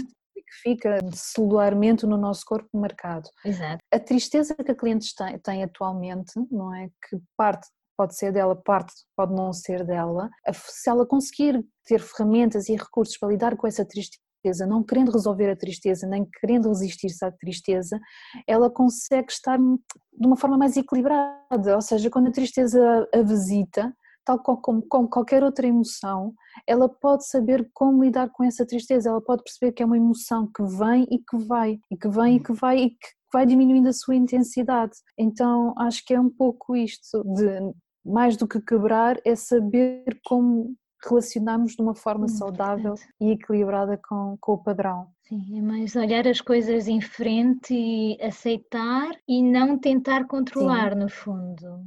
Speaker 1: que fica celularmente no nosso corpo marcado.
Speaker 2: Exato.
Speaker 1: A tristeza que a cliente tem, tem atualmente, não é? Que parte pode ser dela, parte pode não ser dela. Se ela conseguir ter ferramentas e recursos para lidar com essa tristeza, não querendo resolver a tristeza, nem querendo resistir-se à tristeza, ela consegue estar de uma forma mais equilibrada. Ou seja, quando a tristeza a visita, tal como, como qualquer outra emoção, ela pode saber como lidar com essa tristeza, ela pode perceber que é uma emoção que vem e que vai, e que vem e que vai e que vai diminuindo a sua intensidade. Então acho que é um pouco isto de mais do que quebrar é saber como relacionarmos de uma forma saudável e equilibrada com, com o padrão.
Speaker 2: Sim, é mais olhar as coisas em frente e aceitar e não tentar controlar sim. no fundo.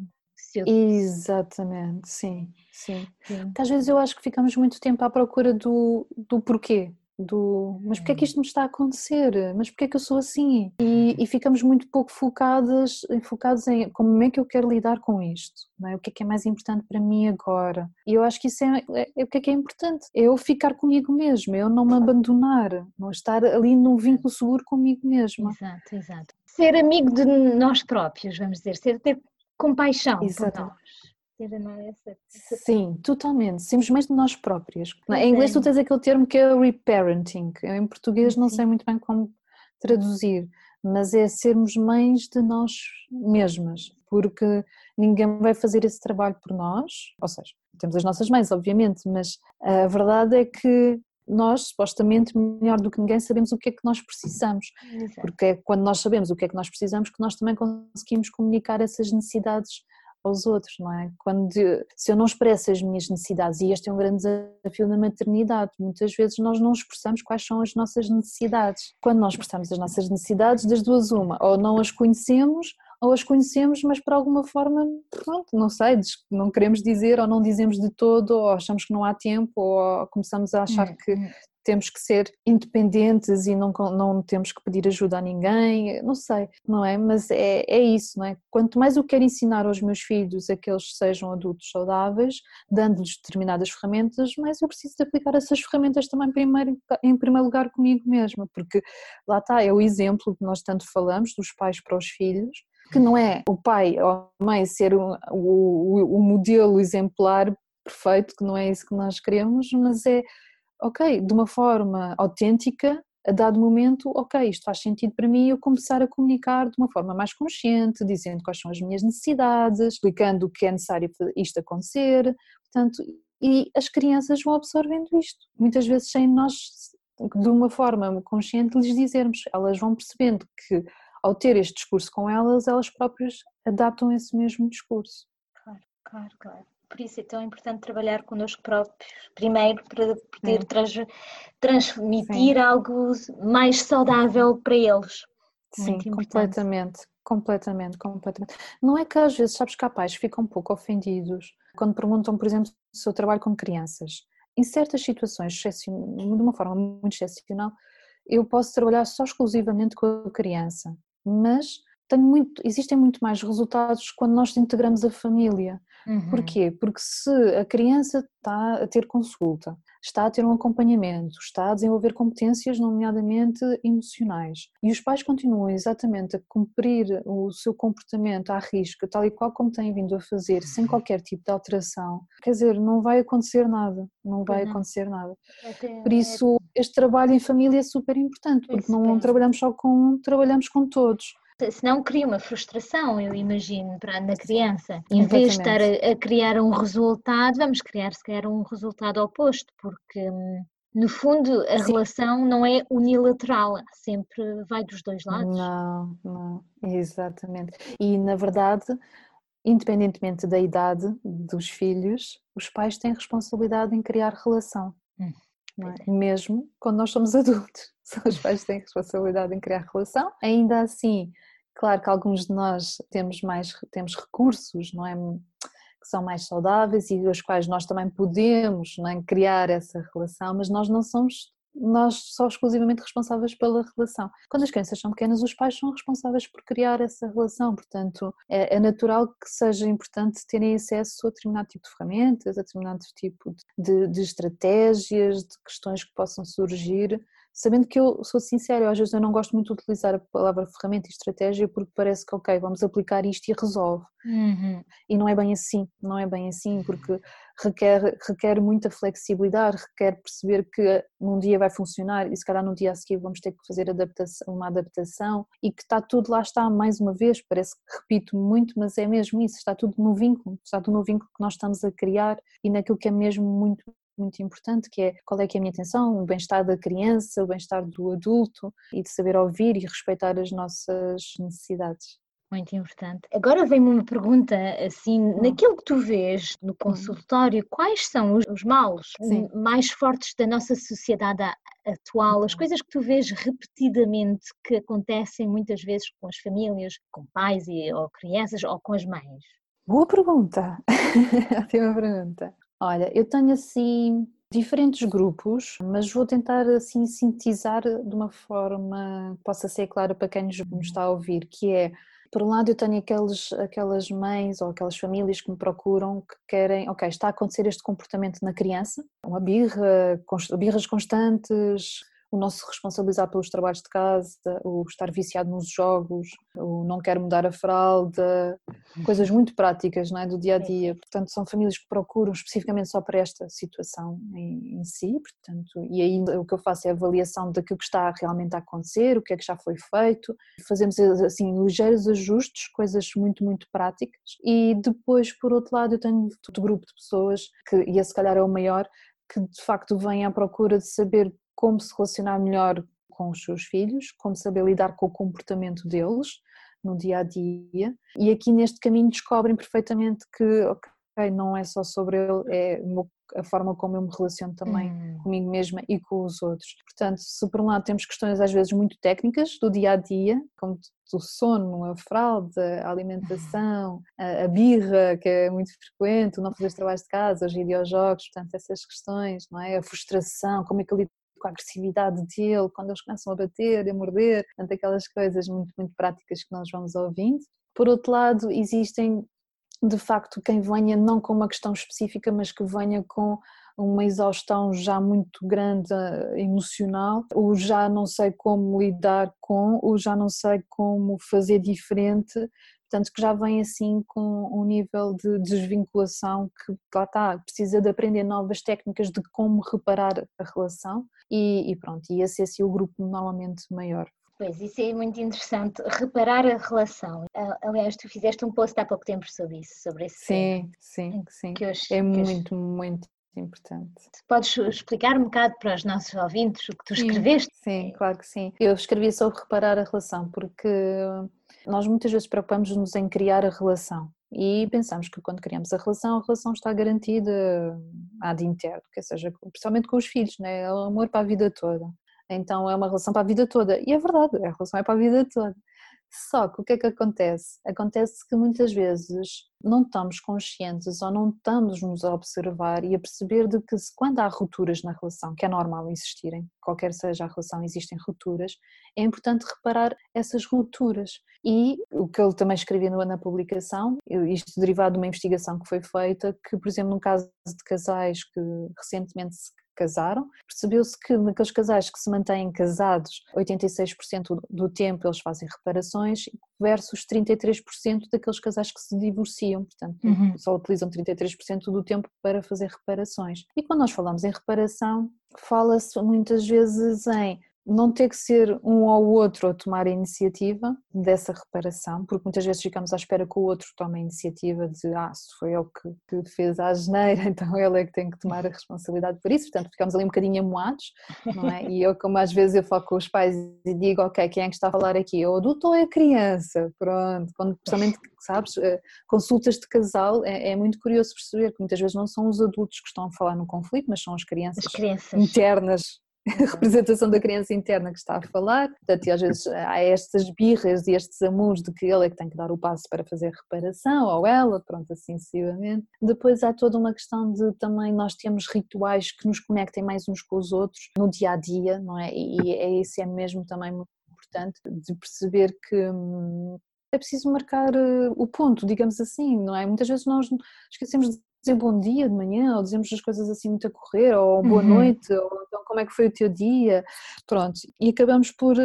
Speaker 1: Eu... Exatamente, sim, sim. sim. Porque às vezes eu acho que ficamos muito tempo à procura do, do porquê, do mas porque é que isto me está a acontecer? Mas porque é que eu sou assim? E, e ficamos muito pouco focadas, focados em como é que eu quero lidar com isto, é? O que é que é mais importante para mim agora? E eu acho que isso é, é, é o que é que é importante, é eu ficar comigo mesmo, eu não me abandonar, não estar ali num vínculo seguro comigo mesmo.
Speaker 2: Exato, exato. Ser amigo de nós próprios, vamos dizer, ser ter compaixão Exato. Nós.
Speaker 1: Sim, totalmente. Simplesmente nós próprios. Em inglês tu tens aquele termo que é reparenting. em português não sei muito bem como traduzir, mas é sermos mães de nós mesmas, porque ninguém vai fazer esse trabalho por nós, ou seja, temos as nossas mães, obviamente, mas a verdade é que nós, supostamente, melhor do que ninguém, sabemos o que é que nós precisamos. Exato. Porque é quando nós sabemos o que é que nós precisamos que nós também conseguimos comunicar essas necessidades aos outros, não é? Quando, se eu não expresso as minhas necessidades, e este é um grande desafio na maternidade, muitas vezes nós não expressamos quais são as nossas necessidades. Quando nós expressamos as nossas necessidades, das duas uma, ou não as conhecemos, ou as conhecemos, mas por alguma forma, pronto, não sei, não queremos dizer ou não dizemos de todo, ou achamos que não há tempo, ou começamos a achar hum, que hum temos que ser independentes e não, não temos que pedir ajuda a ninguém, não sei, não é? Mas é, é isso, não é? Quanto mais eu quero ensinar aos meus filhos a que eles sejam adultos saudáveis, dando-lhes determinadas ferramentas, mais eu preciso de aplicar essas ferramentas também primeiro, em primeiro lugar comigo mesma, porque lá está, é o exemplo que nós tanto falamos dos pais para os filhos, que não é o pai ou a mãe ser o, o, o modelo exemplar perfeito, que não é isso que nós queremos, mas é ok, de uma forma autêntica, a dado momento, ok, isto faz sentido para mim, eu começar a comunicar de uma forma mais consciente, dizendo quais são as minhas necessidades, explicando o que é necessário para isto acontecer, portanto, e as crianças vão absorvendo isto, muitas vezes sem nós, de uma forma consciente, lhes dizermos, elas vão percebendo que ao ter este discurso com elas, elas próprias adaptam esse mesmo discurso.
Speaker 2: Claro, claro, claro por isso é tão importante trabalhar connosco próprios, primeiro para poder trans, transmitir Sim. algo mais saudável para eles.
Speaker 1: Sim, completamente, completamente, completamente. Não é que às vezes, sabes, capazes ficam um pouco ofendidos quando perguntam, por exemplo, se eu trabalho com crianças. Em certas situações, de uma forma muito excepcional, eu posso trabalhar só exclusivamente com a criança, mas muito, existem muito mais resultados quando nós integramos a família. Uhum. Porquê? Porque se a criança está a ter consulta, está a ter um acompanhamento, está a desenvolver competências, nomeadamente emocionais, e os pais continuam exatamente a cumprir o seu comportamento à risca, tal e qual como têm vindo a fazer, sem uhum. qualquer tipo de alteração, quer dizer, não vai acontecer nada, não vai uhum. acontecer nada. Por isso, este trabalho em família é super importante, porque não trabalhamos só com um, trabalhamos com todos
Speaker 2: senão cria uma frustração, eu imagino, para na criança. Em vez de estar a, a, criar um resultado, vamos criar se calhar um resultado oposto, porque hum, no fundo a Sim. relação não é unilateral, sempre vai dos dois lados.
Speaker 1: Não, não, exatamente. E na verdade, independentemente da idade dos filhos, os pais têm responsabilidade em criar relação. Hum, é? Mesmo quando nós somos adultos, os pais têm responsabilidade em criar relação. Ainda assim, Claro que alguns de nós temos mais temos recursos, não é? Que são mais saudáveis e os quais nós também podemos não é? criar essa relação, mas nós não somos nós só exclusivamente responsáveis pela relação. Quando as crianças são pequenas, os pais são responsáveis por criar essa relação, portanto, é, é natural que seja importante terem acesso a determinado tipo de ferramentas, a determinado tipo de, de estratégias, de questões que possam surgir sabendo que eu sou sincera, às vezes eu não gosto muito de utilizar a palavra ferramenta e estratégia porque parece que, ok, vamos aplicar isto e resolve. Uhum. E não é bem assim, não é bem assim, porque requer, requer muita flexibilidade, requer perceber que num dia vai funcionar e se calhar no dia a seguir vamos ter que fazer adaptação, uma adaptação e que está tudo lá está mais uma vez, parece que repito muito, mas é mesmo isso, está tudo no vínculo, está tudo no vínculo que nós estamos a criar e naquilo que é mesmo muito muito importante, que é qual é que é a minha atenção, o bem-estar da criança, o bem-estar do adulto e de saber ouvir e respeitar as nossas necessidades.
Speaker 2: Muito importante. Agora vem-me uma pergunta assim, hum. naquilo que tu vês no hum. consultório, quais são os, os males Sim. mais fortes da nossa sociedade atual, as uhum. coisas que tu vês repetidamente que acontecem muitas vezes com as famílias, com pais e, ou crianças ou com as mães?
Speaker 1: Boa pergunta, ótima pergunta. Olha, eu tenho assim diferentes grupos, mas vou tentar assim sintetizar de uma forma que possa ser clara para quem nos está a ouvir, que é por um lado, eu tenho aqueles, aquelas mães ou aquelas famílias que me procuram que querem, ok, está a acontecer este comportamento na criança, uma birra, birras constantes, o não se responsabilizar pelos trabalhos de casa, o estar viciado nos jogos, o não quer mudar a fralda, coisas muito práticas não é, do dia a dia. Portanto, são famílias que procuram especificamente só para esta situação em, em si, portanto, e aí o que eu faço é avaliação daquilo que está realmente a acontecer, o que é que já foi feito, fazemos assim ligeiros ajustes, coisas muito, muito práticas, e depois, por outro lado, eu tenho outro grupo de pessoas, que, e esse se calhar é o maior, que de facto vem à procura de saber como se relacionar melhor com os seus filhos, como saber lidar com o comportamento deles no dia a dia. E aqui neste caminho descobrem perfeitamente que, ok, não é só sobre ele, é a forma como eu me relaciono também hum. comigo mesma e com os outros. Portanto, se por um lado temos questões às vezes muito técnicas do dia a dia, como o sono, a fralda, a alimentação, a, a birra, que é muito frequente, o não fazer os trabalhos de casa, os videojogos, portanto, essas questões, não é? A frustração, como é que eu lido com a agressividade dele, quando eles começam a bater, a morder, portanto, aquelas coisas muito, muito práticas que nós vamos ouvindo. Por outro lado, existem de facto quem venha não com uma questão específica, mas que venha com uma exaustão já muito grande eh, emocional, ou já não sei como lidar com, ou já não sei como fazer diferente, portanto que já vem assim com um nível de desvinculação que lá está, precisa de aprender novas técnicas de como reparar a relação e, e pronto, e esse é assim o grupo normalmente maior.
Speaker 2: Pois, isso é muito interessante, reparar a relação. Aliás, tu fizeste um post há pouco tempo sobre isso, sobre esse
Speaker 1: Sim, sim, sim. Que hoje, é que muito, hoje... muito importante.
Speaker 2: Podes explicar um bocado para os nossos ouvintes o que tu escreveste?
Speaker 1: Sim, sim, claro que sim. Eu escrevi sobre reparar a relação, porque nós muitas vezes preocupamos-nos em criar a relação e pensamos que quando criamos a relação, a relação está garantida ad interno, que seja, principalmente com os filhos, né? é o amor para a vida toda. Então é uma relação para a vida toda. E é verdade, a relação é para a vida toda. Só que o que é que acontece? Acontece que muitas vezes não estamos conscientes ou não estamos nos a observar e a perceber de que quando há rupturas na relação, que é normal existirem, qualquer seja a relação, existem rupturas, é importante reparar essas rupturas. E o que ele também escrevia na publicação, isto derivado de uma investigação que foi feita, que por exemplo no caso de casais que recentemente se casaram, percebeu-se que naqueles casais que se mantêm casados, 86% do tempo eles fazem reparações versus 33% daqueles casais que se divorciam, portanto uhum. só utilizam 33% do tempo para fazer reparações. E quando nós falamos em reparação, fala-se muitas vezes em não ter que ser um ou outro a tomar a iniciativa dessa reparação, porque muitas vezes ficamos à espera que o outro tome a iniciativa de ah, se foi ele que, que fez a asneira, então ele é que tem que tomar a responsabilidade por isso, portanto ficamos ali um bocadinho amoados, não é? E eu, como às vezes eu falo com os pais e digo, ok, quem é que está a falar aqui? O adulto ou é a criança? Pronto, quando, principalmente, sabes, eh, consultas de casal, é, é, muito curioso perceber que muitas vezes não são os adultos que estão a falar no conflito, mas são as crianças, as crianças. internas a representação da criança interna que está a falar, portanto, e às vezes há estas birras e estes amuros de que ele é que tem que dar o passo para fazer reparação, ou ela, pronto, assim sucessivamente. Depois há toda uma questão de também nós temos rituais que nos conectem mais uns com os outros no dia a dia, não é? E é isso é mesmo também muito importante de perceber que hum, é preciso marcar eh, o ponto, digamos assim, não é? Muitas vezes nós esquecemos de dizer bom dia de manhã, ou dizemos as coisas assim muito a correr, ou boa uhum. noite, ou como é que foi o teu dia, pronto, e acabamos por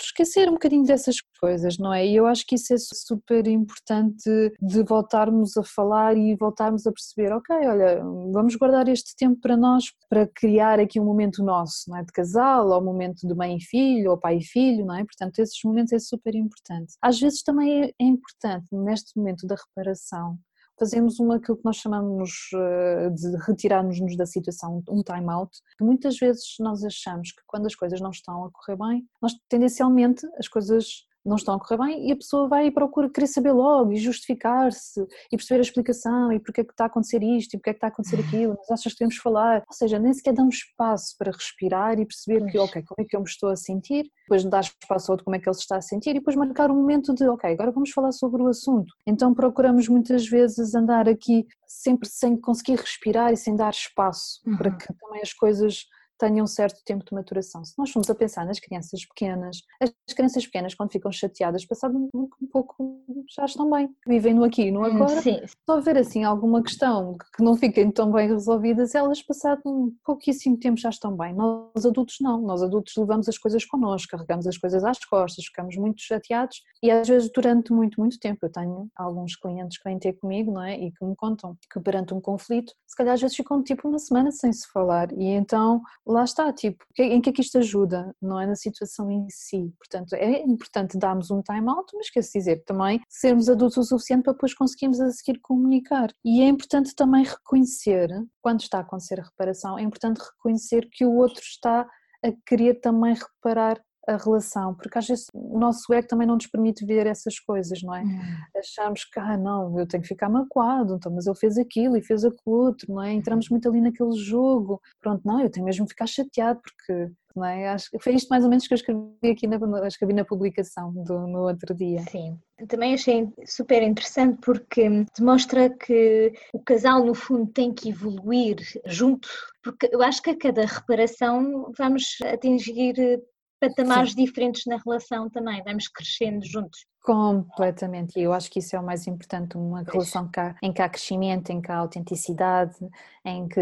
Speaker 1: esquecer um bocadinho dessas coisas, não é? E eu acho que isso é super importante de voltarmos a falar e voltarmos a perceber, ok, olha, vamos guardar este tempo para nós, para criar aqui um momento nosso, não é? De casal, ou momento de mãe e filho, ou pai e filho, não é? Portanto, esses momentos é super importante. Às vezes também é importante, neste momento da reparação, fazemos uma aquilo que nós chamamos eh, de retirarmos-nos da situação, um time out. Muitas vezes nós achamos que quando as coisas não estão a correr bem, nós tendencialmente as coisas não estão a correr bem e a pessoa vai e procura querer saber logo e justificar-se e perceber a explicação e porque é que está a acontecer isto e porque é que está a acontecer aquilo, mas achas que devemos falar? Ou seja, nem sequer um espaço para respirar e perceber que, ok, como é que eu me estou a sentir, depois dar espaço ao outro como é que ele se está a sentir e depois marcar um momento de, ok, agora vamos falar sobre o assunto. Então procuramos muitas vezes andar aqui sempre sem conseguir respirar e sem dar espaço uhum. para que também as coisas tenham um certo tempo de maturação. Se nós formos a pensar nas crianças pequenas, as crianças pequenas quando ficam chateadas, passado um, pouco já estão bem, vivem no aqui e no hum, agora. Sim. Só haver assim alguma questão que não fiquem tão bem resolvidas, elas passado um pouquíssimo tempo já estão bem. Nós adultos não, nós adultos levamos as coisas connosco, carregamos as coisas às costas, ficamos muito chateados e às vezes durante muito, muito tempo. Eu tenho alguns clientes que vêm ter comigo, não é? E que me contam que perante um conflito, se calhar às vezes ficam tipo uma semana sem se falar e então lá está, tipo, em que é que isto ajuda? Não é na situação em si. Portanto, é importante darmos um time-out, mas quer dizer também sermos adultos o suficiente para depois conseguirmos a seguir comunicar. E é importante também reconhecer, quando está a acontecer a reparação, é importante reconhecer que o outro está a querer também reparar a relação, porque às vezes o nosso ego também não nos permite ver essas coisas, não é? Hum. Achamos que, ah, não, eu tenho que ficar magoado, então, mas ele fez aquilo e fez aquilo outro, não é? Entramos muito ali naquele jogo, pronto, não, eu tenho mesmo que ficar chateado porque, não é? Acho que foi isto mais ou menos que eu escrevi aqui na, escrevi na publicação do, no outro dia.
Speaker 2: Sim, também achei super interessante porque demonstra que o casal, no fundo, tem que evoluir junto, porque eu acho que a cada reparação vamos atingir patamares Sim. diferentes na relação também, vamos crescendo juntos.
Speaker 1: Completamente, e eu acho que isso é o mais importante, uma relação em que há crescimento, em que há autenticidade, em que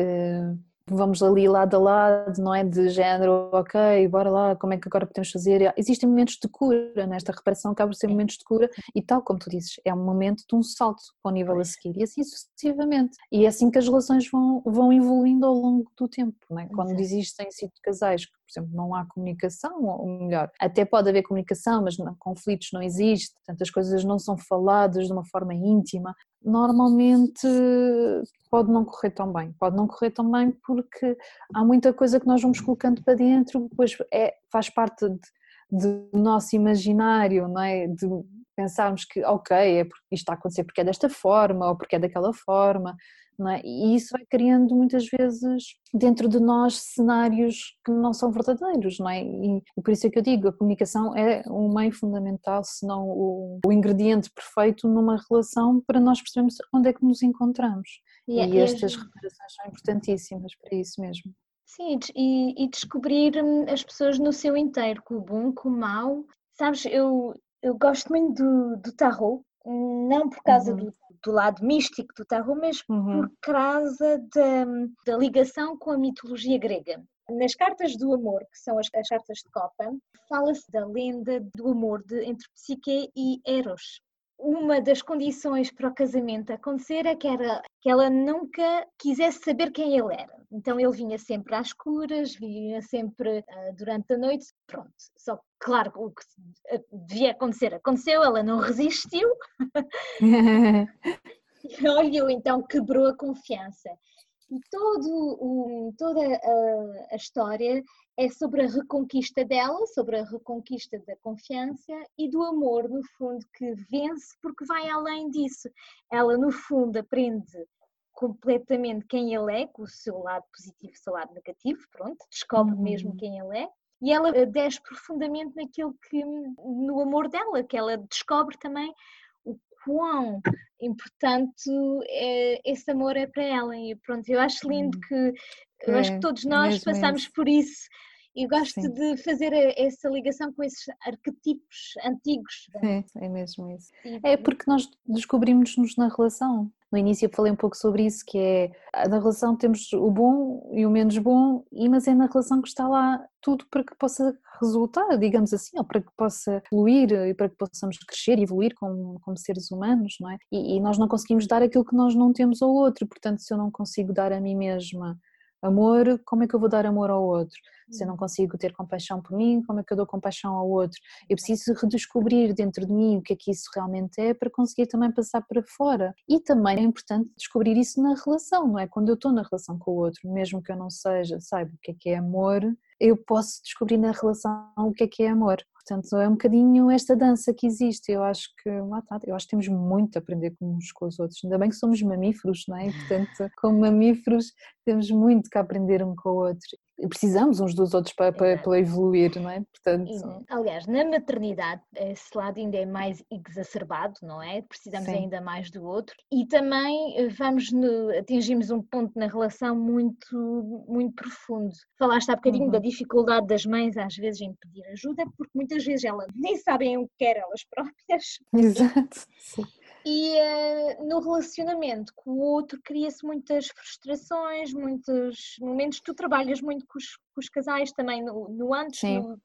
Speaker 1: vamos ali lado a lado, não é de género, ok, bora lá, como é que agora podemos fazer? Existem momentos de cura nesta reparação, acabam por ser momentos de cura e tal como tu dizes, é um momento de um salto para o nível a seguir e assim sucessivamente. E é assim que as relações vão, vão evoluindo ao longo do tempo, não é? Quando existem sido casais que, por exemplo, não há comunicação, ou melhor, até pode haver comunicação, mas não, conflitos não existem, portanto as coisas não são faladas de uma forma íntima, normalmente pode não correr tão bem. Pode não correr tão bem porque há muita coisa que nós vamos colocando para dentro, depois é, faz parte de, do nosso imaginário, não é? De pensarmos que, ok, é isto está a acontecer porque é desta forma ou porque é daquela forma, é? E isso vai criando muitas vezes dentro de nós cenários que não são verdadeiros, não é? E, por isso é que eu digo, a comunicação é um meio fundamental, se não o, o, ingrediente perfeito numa relação para nós percebermos onde é que nos encontramos. E, é e estas reparações são importantíssimas para isso mesmo.
Speaker 2: Sim, e, e descobrir as pessoas no seu inteiro, com o bom, com o mau. Sabes, eu, eu gosto muito do, do tarot, não por causa uhum. do do lado místico do tarot, mas uhum. por causa da, da ligação com a mitologia grega. Nas cartas do amor, que são as, as cartas de Copa, fala-se da lenda do amor de, entre Psique e Eros uma das condições para o casamento acontecer é que, era, que ela nunca quisesse saber quem ele era. Então ele vinha sempre às escuras, vinha sempre uh, durante a noite, pronto. Só claro, o que devia acontecer aconteceu, ela não resistiu. olha, então quebrou a confiança. E todo o, toda a, a, história é sobre a reconquista dela, sobre a reconquista da confiança e do amor, no fundo, que vence porque vai além disso. Ela, no fundo, aprende completamente quem ele é, com o seu lado positivo e o seu lado negativo, pronto, descobre uhum. mesmo quem ele é. E ela desce profundamente naquilo que, no amor dela, que ela descobre também quão importante é, esse amor é para ela. E pronto, eu acho lindo hum. que eu é, acho que todos nós passamos isso. por isso e gosto Sim. de fazer essa ligação com esses arquetipos antigos.
Speaker 1: Sim, é mesmo isso. É porque nós descobrimos-nos na relação. No início eu falei um pouco sobre isso, que é na relação temos o bom e o menos bom, mas é na relação que está lá tudo para que possa resultar, digamos assim, ou para que possa fluir e para que possamos crescer e evoluir como, como seres humanos, não é? E, e nós não conseguimos dar aquilo que nós não temos ao outro, portanto, se eu não consigo dar a mim mesma amor, como é que eu vou dar amor ao outro? Se eu não consigo ter compaixão por mim, como é que eu dou compaixão ao outro? Eu preciso redescobrir dentro de mim o que é que isso realmente é para conseguir também passar para fora. E também é importante descobrir isso na relação, não é? Quando eu estou na relação com o outro, mesmo que eu não seja, saiba o que é que é amor, eu posso descobrir na relação o que é que é amor. Portanto, é um bocadinho esta dança que existe. Eu acho que, eu acho que temos muito a aprender uns com os outros. Ainda bem que somos mamíferos, não é? Portanto, como mamíferos, temos muito que aprender um com o outro precisamos uns dos outros para, para, para, evoluir, não é?
Speaker 2: Portanto... Aliás, na maternidade esse lado ainda é mais exacerbado, não é? Precisamos Sim. ainda mais do outro e também eh, vamos no, atingimos um ponto na relação muito, muito profundo. Falaste há bocadinho uhum. da dificuldade das mães às vezes em pedir ajuda porque muitas vezes elas nem sabem o que querem elas próprias.
Speaker 1: Exato. Sim.
Speaker 2: E uh, no relacionamento com o outro cria-se muitas frustrações, muitos momentos. Tu trabalhas muito com os, com os casais também no, no antes, no,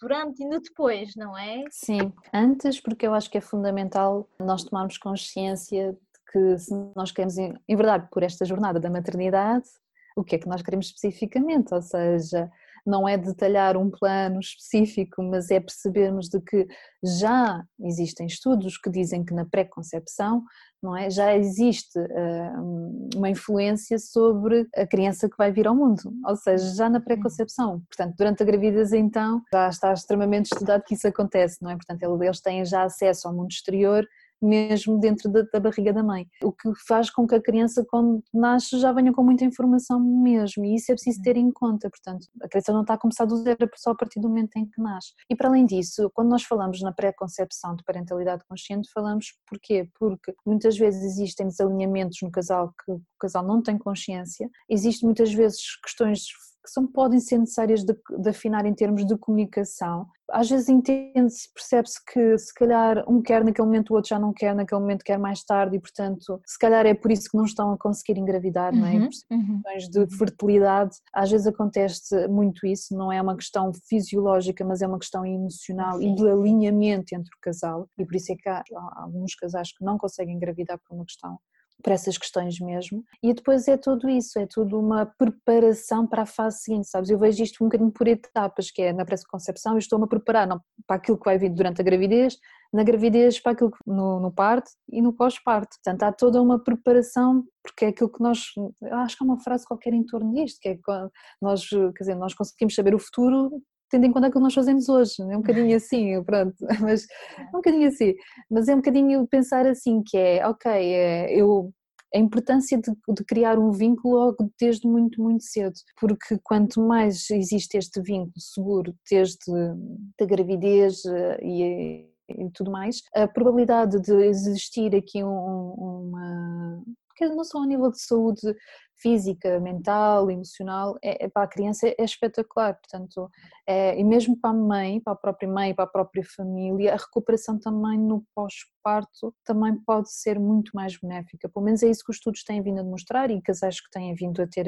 Speaker 2: durante e no depois, não é?
Speaker 1: Sim, antes, porque eu acho que é fundamental nós tomarmos consciência de que se nós queremos, em verdade, por esta jornada da maternidade, o que é que nós queremos especificamente, ou seja, não é detalhar um plano específico, mas é percebermos de que já existem estudos que dizem que na pré-concepção não é, já existe uh, uma influência sobre a criança que vai vir ao mundo, ou seja, já na pré-concepção. Portanto, durante a gravidez então já está extremamente estudado que isso acontece, não é? Portanto, eles têm já acesso ao mundo exterior mesmo dentro da, da, barriga da mãe. O que faz com que a criança, quando nasce, já venha com muita informação mesmo, e isso é preciso ter em conta. Portanto, a criança não está a começar do zero só a partir do momento em que nasce. E para além disso, quando nós falamos na pré-concepção de parentalidade consciente, falamos porquê? Porque muitas vezes existem desalinhamentos no casal que o casal não tem consciência, existem muitas vezes questões que são, podem ser necessárias de, de afinar em termos de comunicação. Às vezes entende-se, percebe-se que se calhar um quer naquele momento, o outro já não quer, naquele momento quer mais tarde e portanto se calhar é por isso que não estão a conseguir engravidar, uhum, não é? Uhum, uhum. questões de fertilidade, às vezes acontece muito isso, não é uma questão fisiológica, mas é uma questão emocional Sim. e de alinhamento entre o casal e por isso é que há, há alguns casais que não conseguem engravidar por uma questão para essas questões mesmo. E depois é tudo isso, é tudo uma preparação para a fase seguinte, sabes? Eu vejo isto um bocadinho por etapas, que é na pré-concepção eu estou-me a preparar não, para aquilo que vai vir durante a gravidez, na gravidez para aquilo que, no, no parto e no pós-parto. Portanto, há toda uma preparação, porque é aquilo que nós, acho que há uma frase qualquer em torno disto, que é nós, quer dizer, nós conseguimos saber o futuro tendo em conta aquilo que nós fazemos hoje, é um bocadinho assim, pronto, mas é um bocadinho assim, mas é um bocadinho pensar assim, que é, ok, é, eu a importância de, de, criar um vínculo logo desde muito, muito cedo, porque quanto mais existe este vínculo seguro desde a gravidez eh, e, e tudo mais, a probabilidade de existir aqui um, uma não só a nível de saúde física, mental, emocional, é, é para a criança é, espetacular, portanto, é, e mesmo para a mãe, para a própria mãe, para a própria família, a recuperação também no pós-parto também pode ser muito mais benéfica, pelo menos é isso que os estudos têm vindo a demonstrar e casais que têm vindo a ter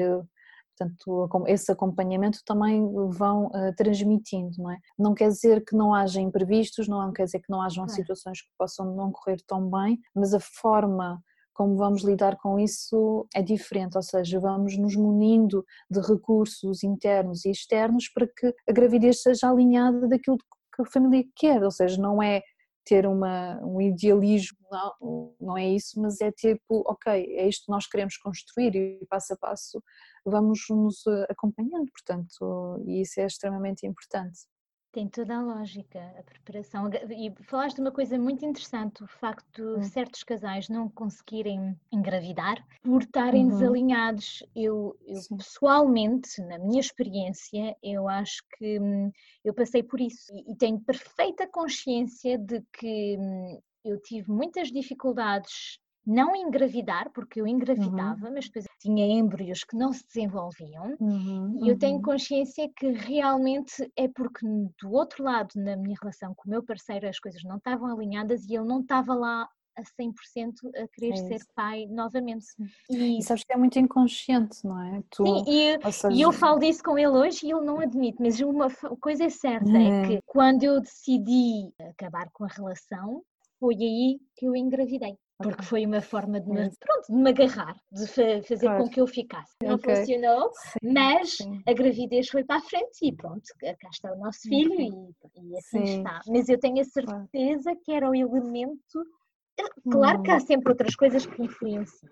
Speaker 1: portanto esse acompanhamento também vão uh, transmitindo, não é? Não quer dizer que não haja imprevistos, não quer dizer que não hajam situações que possam não correr tão bem, mas a forma como vamos lidar com isso é diferente, ou seja, vamos nos munindo de recursos internos e externos para que a gravidez seja alinhada daquilo que a família quer, ou seja, não é ter uma, um idealismo, não, não é isso, mas é tipo, ok, é isto que nós queremos construir e passo a passo vamos nos acompanhando, portanto, e isso é extremamente importante.
Speaker 2: Tem toda a lógica, a preparação. E falaste de uma coisa muito interessante, o facto de hum. certos casais não conseguirem engravidar por estarem uhum. desalinhados. Eu, eu pessoalmente, na minha experiência, eu acho que hum, eu passei por isso e, e tenho perfeita consciência de que hum, eu tive muitas dificuldades não engravidar, porque eu engravidava, uhum. mas depois tinha embrios que não se desenvolviam, uhum, e eu tenho uhum. consciência que realmente é porque do outro lado, na minha relação com o meu parceiro, as coisas não estavam alinhadas e ele não estava lá a 100% a querer é ser pai novamente.
Speaker 1: E, e, sabes que é muito inconsciente, não é?
Speaker 2: Tu, Sim, e, seja... e, eu falo disso com ele hoje e ele não admite, mas uma coisa é certa, é, é que quando eu decidi acabar com a relação, foi aí que eu engravidei porque foi uma forma de me, pronto, de me agarrar, de fazer claro. com que eu ficasse. Não okay. funcionou, Sim. mas Sim. a gravidez foi para a frente e pronto, cá está o nosso filho e, e, assim Sim. está. Mas eu tenho a certeza que era o elemento Claro que há hum. sempre outras coisas que influenciam.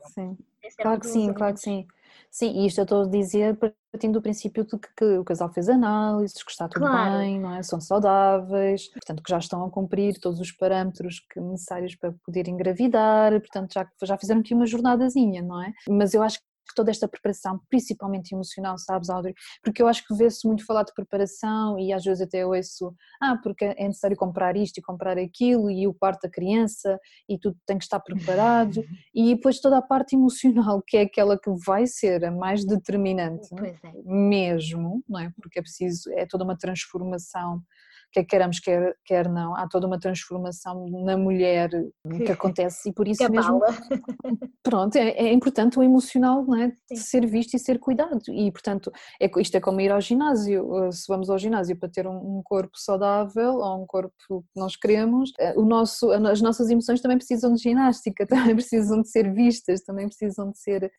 Speaker 1: É claro que sim, claro que sim. Sim, e isto eu estou a dizer partindo do princípio de que, que, o casal fez análises, que está tudo claro. bem, não é? são saudáveis, portanto que já estão a cumprir todos os parâmetros que necessários para poder engravidar, portanto já, já fizeram aqui uma jornadazinha, não é? Mas eu acho que toda esta preparação, principalmente emocional, sabes, Audrey? Porque eu acho que vê-se muito falar de preparação e às vezes até ouço, ah, porque é necessário comprar isto e comprar aquilo e o parto da criança e tudo tem que estar preparado e depois toda a parte emocional, que é aquela que vai ser a mais determinante, é? mesmo, não é? Porque é preciso, é toda uma transformação quer queiramos, quer, quer não, há toda uma transformação na mulher que acontece e por isso mesmo, pronto, é, é, importante o emocional não é? de ser visto e ser cuidado. E portanto é, isto é como ir ao ginásio, eh, se vamos ao ginásio para ter um, um corpo saudável ou um corpo que nós queremos, eh, o nosso, as nossas emoções também precisam de ginástica, também precisam de ser vistas, também precisam de ser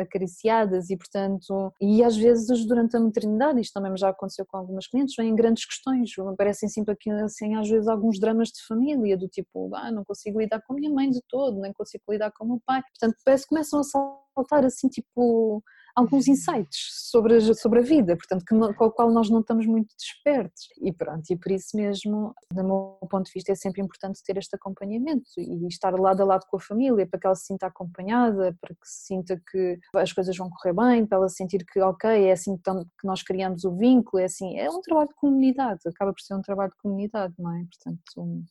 Speaker 1: acariciadas e portanto, e às vezes durante a maternidade, isto também já aconteceu com algumas clientes, vêm grandes questões, aparecem sempre aqui assim às vezes alguns dramas de família, do tipo, ah, não consigo lidar com a minha mãe de todo, nem consigo lidar com o meu pai. Portanto, parece que começam a saltar assim tipo alguns insights sobre a, sobre a vida, portanto, que, com o qual nós não estamos muito despertos. E pronto, e por isso mesmo, do meu ponto de vista, é sempre importante ter este acompanhamento e estar lado a lado com a família, para que ela se sinta acompanhada, para que se sinta que as coisas vão correr bem, para ela sentir que, ok, é assim que nós criamos o vínculo, é assim, é um trabalho de comunidade, acaba por ser um trabalho de comunidade, não é? Portanto,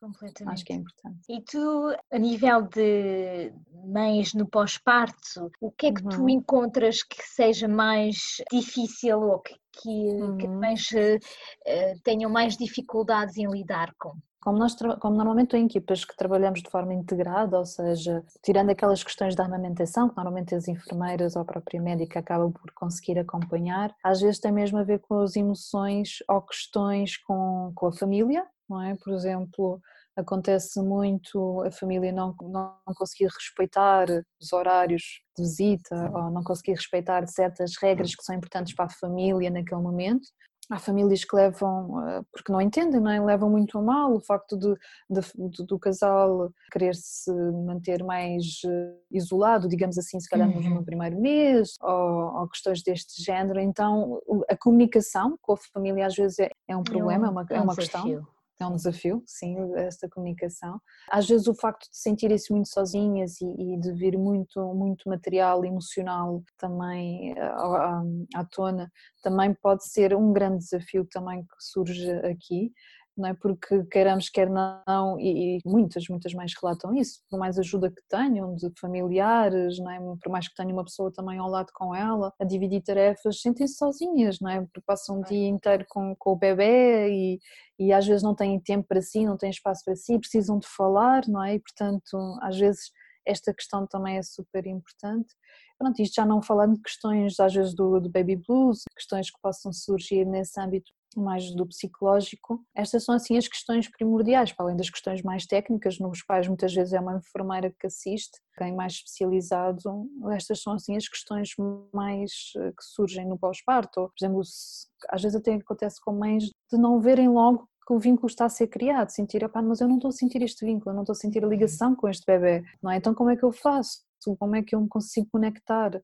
Speaker 1: Completamente. Acho que é importante.
Speaker 2: E tu, a nível de mães no pós-parto, o que é que uhum. tu encontras que seja mais difícil ou que, que, uhum. que mães uh, tenham mais dificuldades em lidar com?
Speaker 1: Como, nós, como normalmente em equipas que trabalhamos de forma integrada, ou seja, tirando aquelas questões da amamentação, que normalmente as enfermeiras ou a própria médica acabam por conseguir acompanhar, às vezes tem mesmo a ver com as emoções ou questões com, com a família, não é? Por exemplo, acontece muito a família não, não conseguir respeitar os horários de visita ou não conseguir respeitar certas regras que são importantes para a família naquele momento. Há famílias que levam, eh, porque não entendem, não é? levam muito a mal o facto de, de, do casal querer se manter mais eh, isolado, digamos assim, se calhar uhum. no primeiro mês, ou, ou, questões deste género. Então, a comunicação com a família às vezes é, é um problema, é uma, é uma questão é um desafio, sim, esta comunicação. Às vezes o facto de sentirem-se muito sozinhas e, e, de vir muito, muito material emocional também eh, à, à tona, também pode ser um grande desafio também que surge aqui não é? Porque queiramos, quer não, e, e, muitas, muitas mães relatam isso, por mais ajuda que tenham de familiares, não é? Por mais que tenham uma pessoa também ao lado com ela, a dividir tarefas, sentem-se sozinhas, não é? Porque passam um dia inteiro com, com o bebê e, e às vezes não têm tempo para si, não têm espaço para si, precisam de falar, não é? E portanto, às vezes esta questão também é super importante. Pronto, isto já não falando de questões às vezes do, do baby blues, questões que possam surgir nesse âmbito mais do psicológico. Estas são assim as questões primordiais, para além das questões mais técnicas, nos quais muitas vezes é uma enfermeira que assiste, quem mais especializado, estas são assim as questões mais eh, que surgem no pós-parto. Por exemplo, às vezes até acontece com mães de não verem logo que o vínculo está a ser criado, sentir, mas eu não estou a sentir este vínculo, eu não estou a sentir a ligação com este bebê, não é? Então como é que eu faço? Como é que eu me consigo conectar?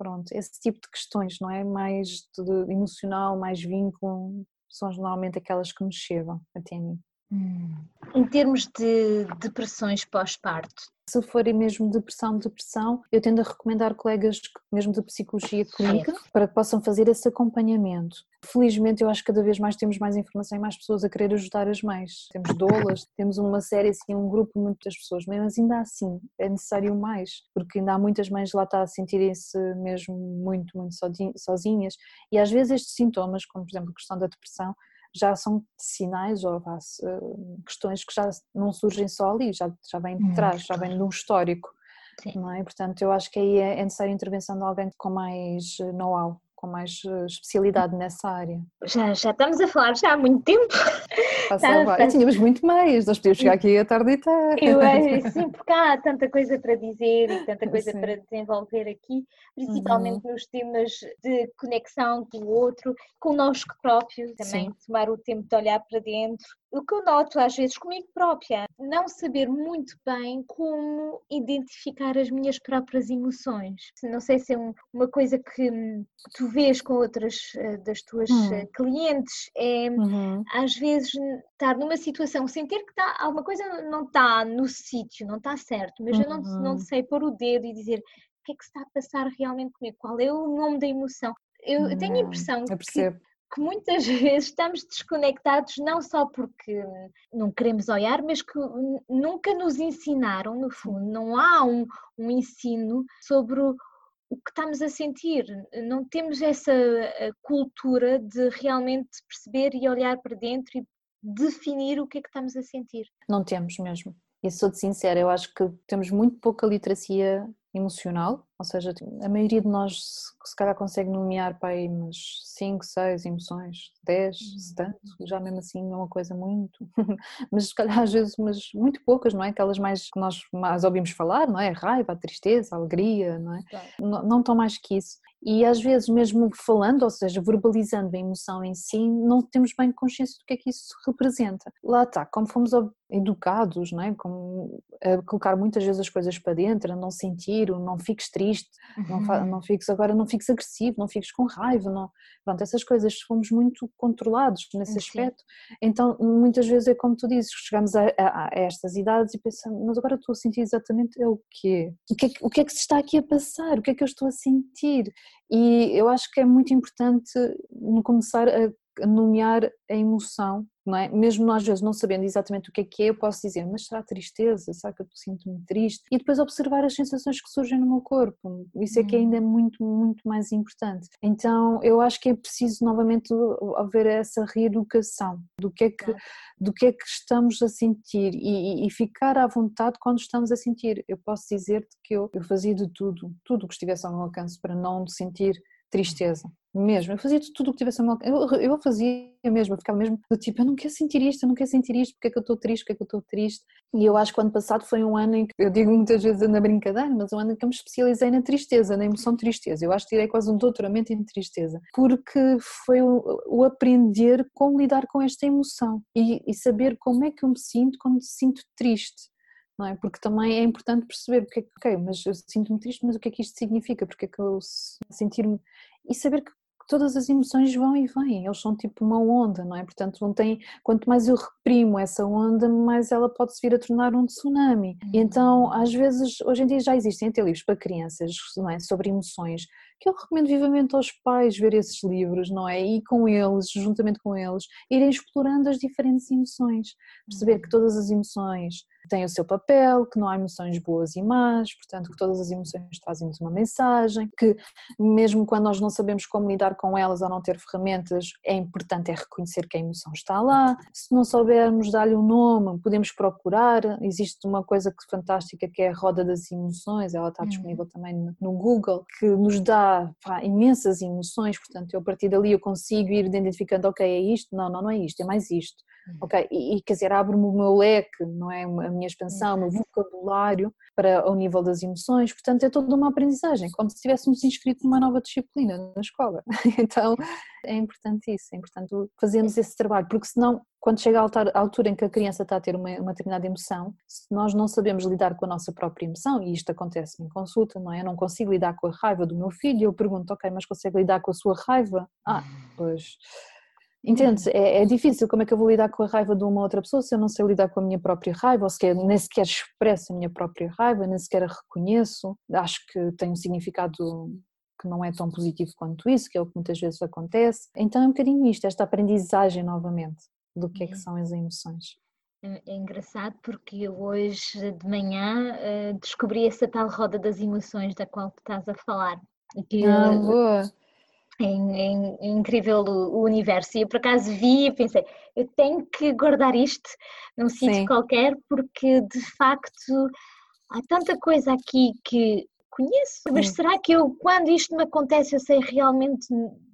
Speaker 1: Pronto, esse tipo de questões, não é? Mais emocional, mais vínculo, são normalmente aquelas que me chegam até mim.
Speaker 2: Hum. Em termos de depressões pós-parto,
Speaker 1: se forem mesmo depressão, depressão, eu tendo a recomendar colegas mesmo de psicologia clínica para que possam fazer esse acompanhamento. Felizmente eu acho que cada vez mais temos mais informação e mais pessoas a querer ajudar as mães. Temos doulas, temos uma série assim, um grupo de muitas pessoas, mas ainda assim é necessário mais, porque ainda há muitas mães lá está a sentirem-se mesmo muito, muito sozinhas e às vezes estes sintomas, como por exemplo a questão da depressão, já são sinais ou uh, questões que já não surgem só ali, já, já vêm de hum, trás, já vêm de um histórico. Sim. Não é? Portanto, eu acho que aí é, é necessária a intervenção de alguém com mais eh, know-how com mais eh, especialidade nessa área.
Speaker 2: Já, já estamos a falar já há muito tempo.
Speaker 1: Tá, tá. tínhamos muito mais, nós podíamos chegar aqui a tarde inteira.
Speaker 2: Eu acho sim, porque há tanta coisa para dizer e tanta coisa sim. para desenvolver aqui, principalmente uhum. nos temas de conexão com o outro, connosco próprio também, sim. tomar o tempo de olhar para dentro o que eu noto às vezes comigo própria, não saber muito bem como identificar as minhas próprias emoções. Não sei se é um, uma coisa que tu vês com outras eh, das tuas hum. Eh, clientes, é uhum. às vezes estar numa situação sem ter que estar, alguma coisa não está no sítio, não está certo, mas uhum. eu não, não uhum. sei pôr o dedo e dizer o que é que se está a passar realmente comigo, qual é o nome da emoção. Eu, eu tenho a hum, impressão que que muitas vezes estamos desconectados não só porque não queremos olhar, mas que nunca nos ensinaram, no fundo, não há um, um ensino sobre o, que estamos a sentir. Não temos essa eh, cultura de realmente perceber e olhar para dentro e definir o que é que estamos a sentir.
Speaker 1: Não temos mesmo. E sou-te sincera, eu acho que temos muito pouca literacia emocional, ou seja, a maioria de nós se calhar consegue nomear para aí umas 5, 6 emoções, 10, se tanto, já mesmo assim não é uma coisa muito, mas se calhar às vezes mas muito poucas, não é? Aquelas mais que nós mais ouvimos falar, não é? A raiva, a tristeza, a alegria, não é? Não, não tão mais que isso. E às vezes mesmo falando, ou seja, verbalizando a emoção em si, não temos bem consciência do que é que isso representa. Lá está, como fomos educados, não é? Como a colocar muitas vezes as coisas para dentro, a não sentir, não fiques triste, uhum. não, não fiques agora, não fiques agressivo, não fiques com raiva, não, pronto, essas coisas fomos muito controlados nesse Sim. aspecto. Então muitas vezes é como tu dizes, chegamos a, a, a, estas idades e pensamos, mas agora estou a sentir exatamente é o quê? O que é, o que é que se está aqui a passar? O que é que eu estou a sentir? E eu acho que é muito importante começar a nomear a emoção, não é? Mesmo nós às vezes não sabendo exatamente o que é que é, eu posso dizer, mas será tristeza? Será que eu sinto-me triste? E depois observar as sensações que surgem no meu corpo. Isso é que ainda é muito, muito mais importante. Então eu acho que é preciso novamente haver essa reeducação do que é que, do que, é que estamos a sentir e, e ficar à vontade quando estamos a sentir. Eu posso dizer-te que eu, eu fazia de tudo, tudo o que estivesse ao meu alcance para não sentir tristeza mesmo, eu fazia tudo o que tivesse a meu eu, eu fazia mesmo, eu ficava mesmo do tipo, eu não quero sentir isto, eu não quero sentir isto, porque é que eu estou triste, porque é que eu estou triste, e eu acho que o ano passado foi um ano em que, eu digo muitas vezes na brincadeira, mas um ano em que eu me especializei na tristeza, na emoção de tristeza, eu acho que tirei quase um doutoramento em tristeza, porque foi o, o aprender como lidar com esta emoção, e, e saber como é que eu me sinto quando me sinto triste, não é? Porque também é importante perceber porque é que, ok, mas eu sinto-me triste, mas o que é que isto significa? Porque é que eu sentir-me. E saber que todas as emoções vão e vêm, eles são tipo uma onda, não é? Portanto, não tem, quanto mais eu reprimo essa onda, mais ela pode se vir a tornar um tsunami. E então, às vezes, hoje em dia já existem até livros para crianças, é? Sobre emoções, que eu recomendo vivamente aos pais ver esses livros, não é? E com eles, juntamente com eles, irem explorando as diferentes emoções, perceber que uhum. todas as emoções têm o seu papel, que não há emoções boas e más, portanto que todas as emoções trazem-nos uma mensagem, que mesmo quando nós não sabemos como lidar com elas ou não ter ferramentas, é importante é reconhecer que a emoção está lá. Se não soubermos dar-lhe um nome, podemos procurar. Existe uma coisa que fantástica que é a roda das emoções, ela está uhum. disponível também no Google, que nos dá pá, imensas emoções, portanto eu a partir dali eu consigo ir identificando, ok, é isto, não, não, não é isto, é mais isto. Uhum. Ok, e, e quer dizer, abre-me o meu leque, não é? A minha expansão, o meu vocabulário para o nível das emoções, portanto é toda uma aprendizagem, como se estivéssemos inscrito numa nova disciplina na escola. Então é importante isso, é importante fazermos esse trabalho, porque senão, quando chega a altura em que a criança está a ter uma, uma determinada emoção, se nós não sabemos lidar com a nossa própria emoção, e isto acontece em consulta, não é? Eu não consigo lidar com a raiva do meu filho, eu pergunto, ok, mas consegue lidar com a sua raiva? Ah, pois Entende? Uhum. É, é, difícil. Como é que eu vou lidar com a raiva de uma outra pessoa se eu não sei lidar com a minha própria raiva, ou sequer, nem sequer expresso a minha própria raiva, nem sequer a reconheço? Acho que tem um significado que não é tão positivo quanto isso, que é o que muitas vezes acontece. Então é um bocadinho isto, esta aprendizagem novamente do que é que uhum. são as emoções.
Speaker 2: É, é engraçado porque hoje de manhã uh, descobri essa tal roda das emoções da qual tu estás a falar.
Speaker 1: Que, ah, boa!
Speaker 2: É, é, é, incrível o, universo. E eu por acaso vi e pensei, eu tenho que guardar isto num sítio qualquer, porque de facto há tanta coisa aqui que conheço, mas Sim. será que eu, quando isto me acontece, eu sei realmente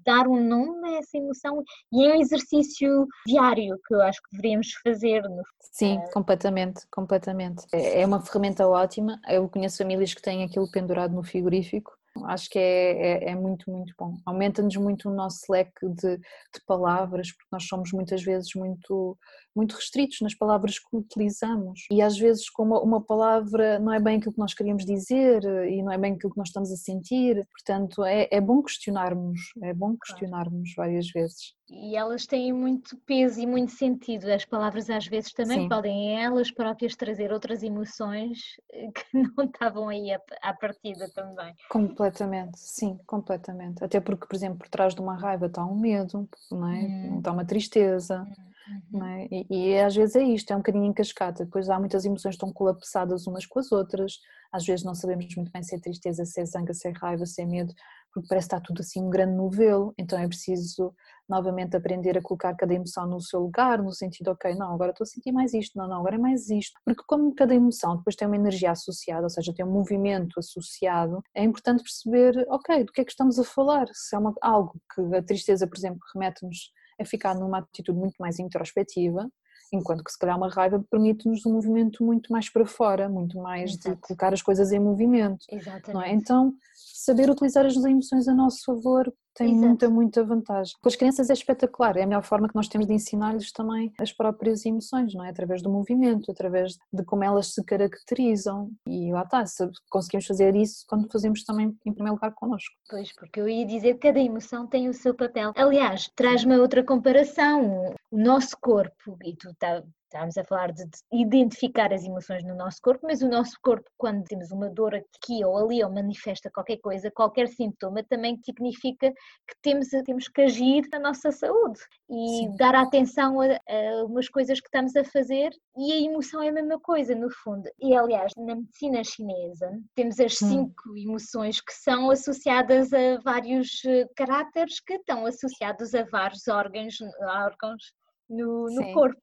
Speaker 2: dar um nome a essa emoção? E é um exercício diário que eu acho que deveríamos fazer. No...
Speaker 1: Sim, uh... completamente, completamente. É, é uma ferramenta ótima. Eu conheço famílias que têm aquilo pendurado no frigorífico Acho que é, é, é muito, muito bom. Aumenta-nos muito o nosso leque de, de, palavras, porque nós somos muitas vezes muito, muito restritos nas palavras que utilizamos. E às vezes, com uma, uma palavra, não é bem aquilo que nós queríamos dizer e não é bem aquilo que nós estamos a sentir. Portanto, é, é bom questionarmos, é bom questionarmos várias vezes.
Speaker 2: E elas têm muito peso e muito sentido. As palavras às vezes também Sim. podem elas próprias trazer outras emoções que não estavam aí à partida também.
Speaker 1: Completamente, sim, completamente. Até porque, por exemplo, por trás de uma raiva está um medo, não é? Hum. Está uma tristeza. Hum. Uhum. É? E, e, às vezes é isto, é um bocadinho em cascata. Depois há muitas emoções estão colapsadas umas com as outras. Às vezes não sabemos muito bem se é tristeza, se é zanga, se é raiva, se é medo, porque parece que está tudo assim um grande novelo. Então é preciso novamente aprender a colocar cada emoção no seu lugar, no sentido, ok, não, agora estou a sentir mais isto, não, não, agora é mais isto. Porque como cada emoção depois tem uma energia associada, ou seja, tem um movimento associado, é importante perceber, ok, do que é que estamos a falar? Se é uma, algo que a tristeza, por exemplo, remete-nos a ficar numa atitude muito mais introspectiva, enquanto que se calhar uma raiva permite-nos um movimento muito mais para fora, muito mais Exato. de colocar as coisas em movimento. Exatamente. É? Então, saber utilizar as emoções a nosso favor tem Exato. muita, muita vantagem. Com as crianças é espetacular, é a melhor forma que nós temos de ensinar-lhes também as próprias emoções, não é? Através do movimento, através de como elas se caracterizam. E lá está, se conseguimos fazer isso quando fazemos também em primeiro lugar connosco.
Speaker 2: Pois, porque eu ia dizer que cada emoção tem o seu papel. Aliás, traz-me outra comparação. O nosso corpo, e tu tá, Estávamos a falar de, de, identificar as emoções no nosso corpo, mas o nosso corpo, quando temos uma dor aqui ou ali ou manifesta qualquer coisa, qualquer sintoma, também significa que temos, temos que agir na nossa saúde e Sim. dar atenção a, a umas coisas que estamos a fazer e a emoção é a mesma coisa, no fundo. E aliás, na medicina chinesa, temos as hum. cinco hum. emoções que são associadas a vários eh, caráteres que estão associados a vários órgãos, órgãos no, no corpo.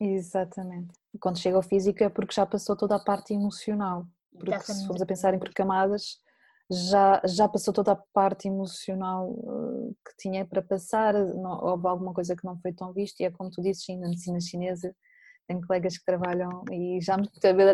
Speaker 1: Exatamente. Quando chega ao físico é porque já passou toda a parte emocional. Porque Exatamente. se formos a pensar em por camadas, já, já passou toda a parte emocional uh, que tinha para passar, não, houve alguma coisa que não foi tão vista, e é como tu dizes, sim, na medicina chinesa tenho colegas que trabalham e já me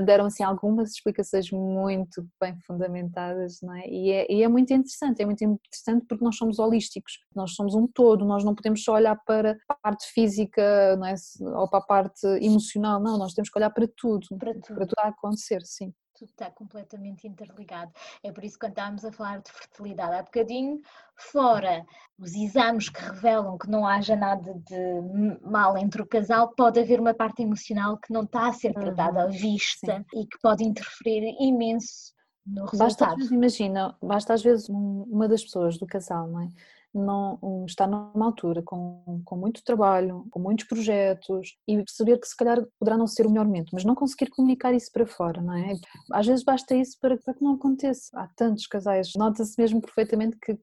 Speaker 1: deram assim algumas explicações muito bem fundamentadas, não é? E, é? e é muito interessante, é muito interessante porque nós somos holísticos, nós somos um todo, nós não podemos só olhar para a parte física, não é? Ou para a parte emocional, não, nós temos que olhar para tudo, para tudo, para tudo a acontecer, sim
Speaker 2: tudo está completamente interligado. É por isso que quando estávamos a falar de fertilidade há bocadinho, fora os exames que revelam que não haja nada de mal entre o casal, pode haver uma parte emocional que não está a ser tratada à uhum. vista Sim. e que pode interferir imenso no resultado.
Speaker 1: Basta, imagina, basta às vezes uma das pessoas do casal, não é? Não, está numa altura com, com muito trabalho, com muitos projetos e perceber que se calhar poderá não ser o melhor momento, mas não conseguir comunicar isso para fora, não é? Às vezes basta isso para, para que não aconteça. Há tantos casais, nota-se mesmo perfeitamente que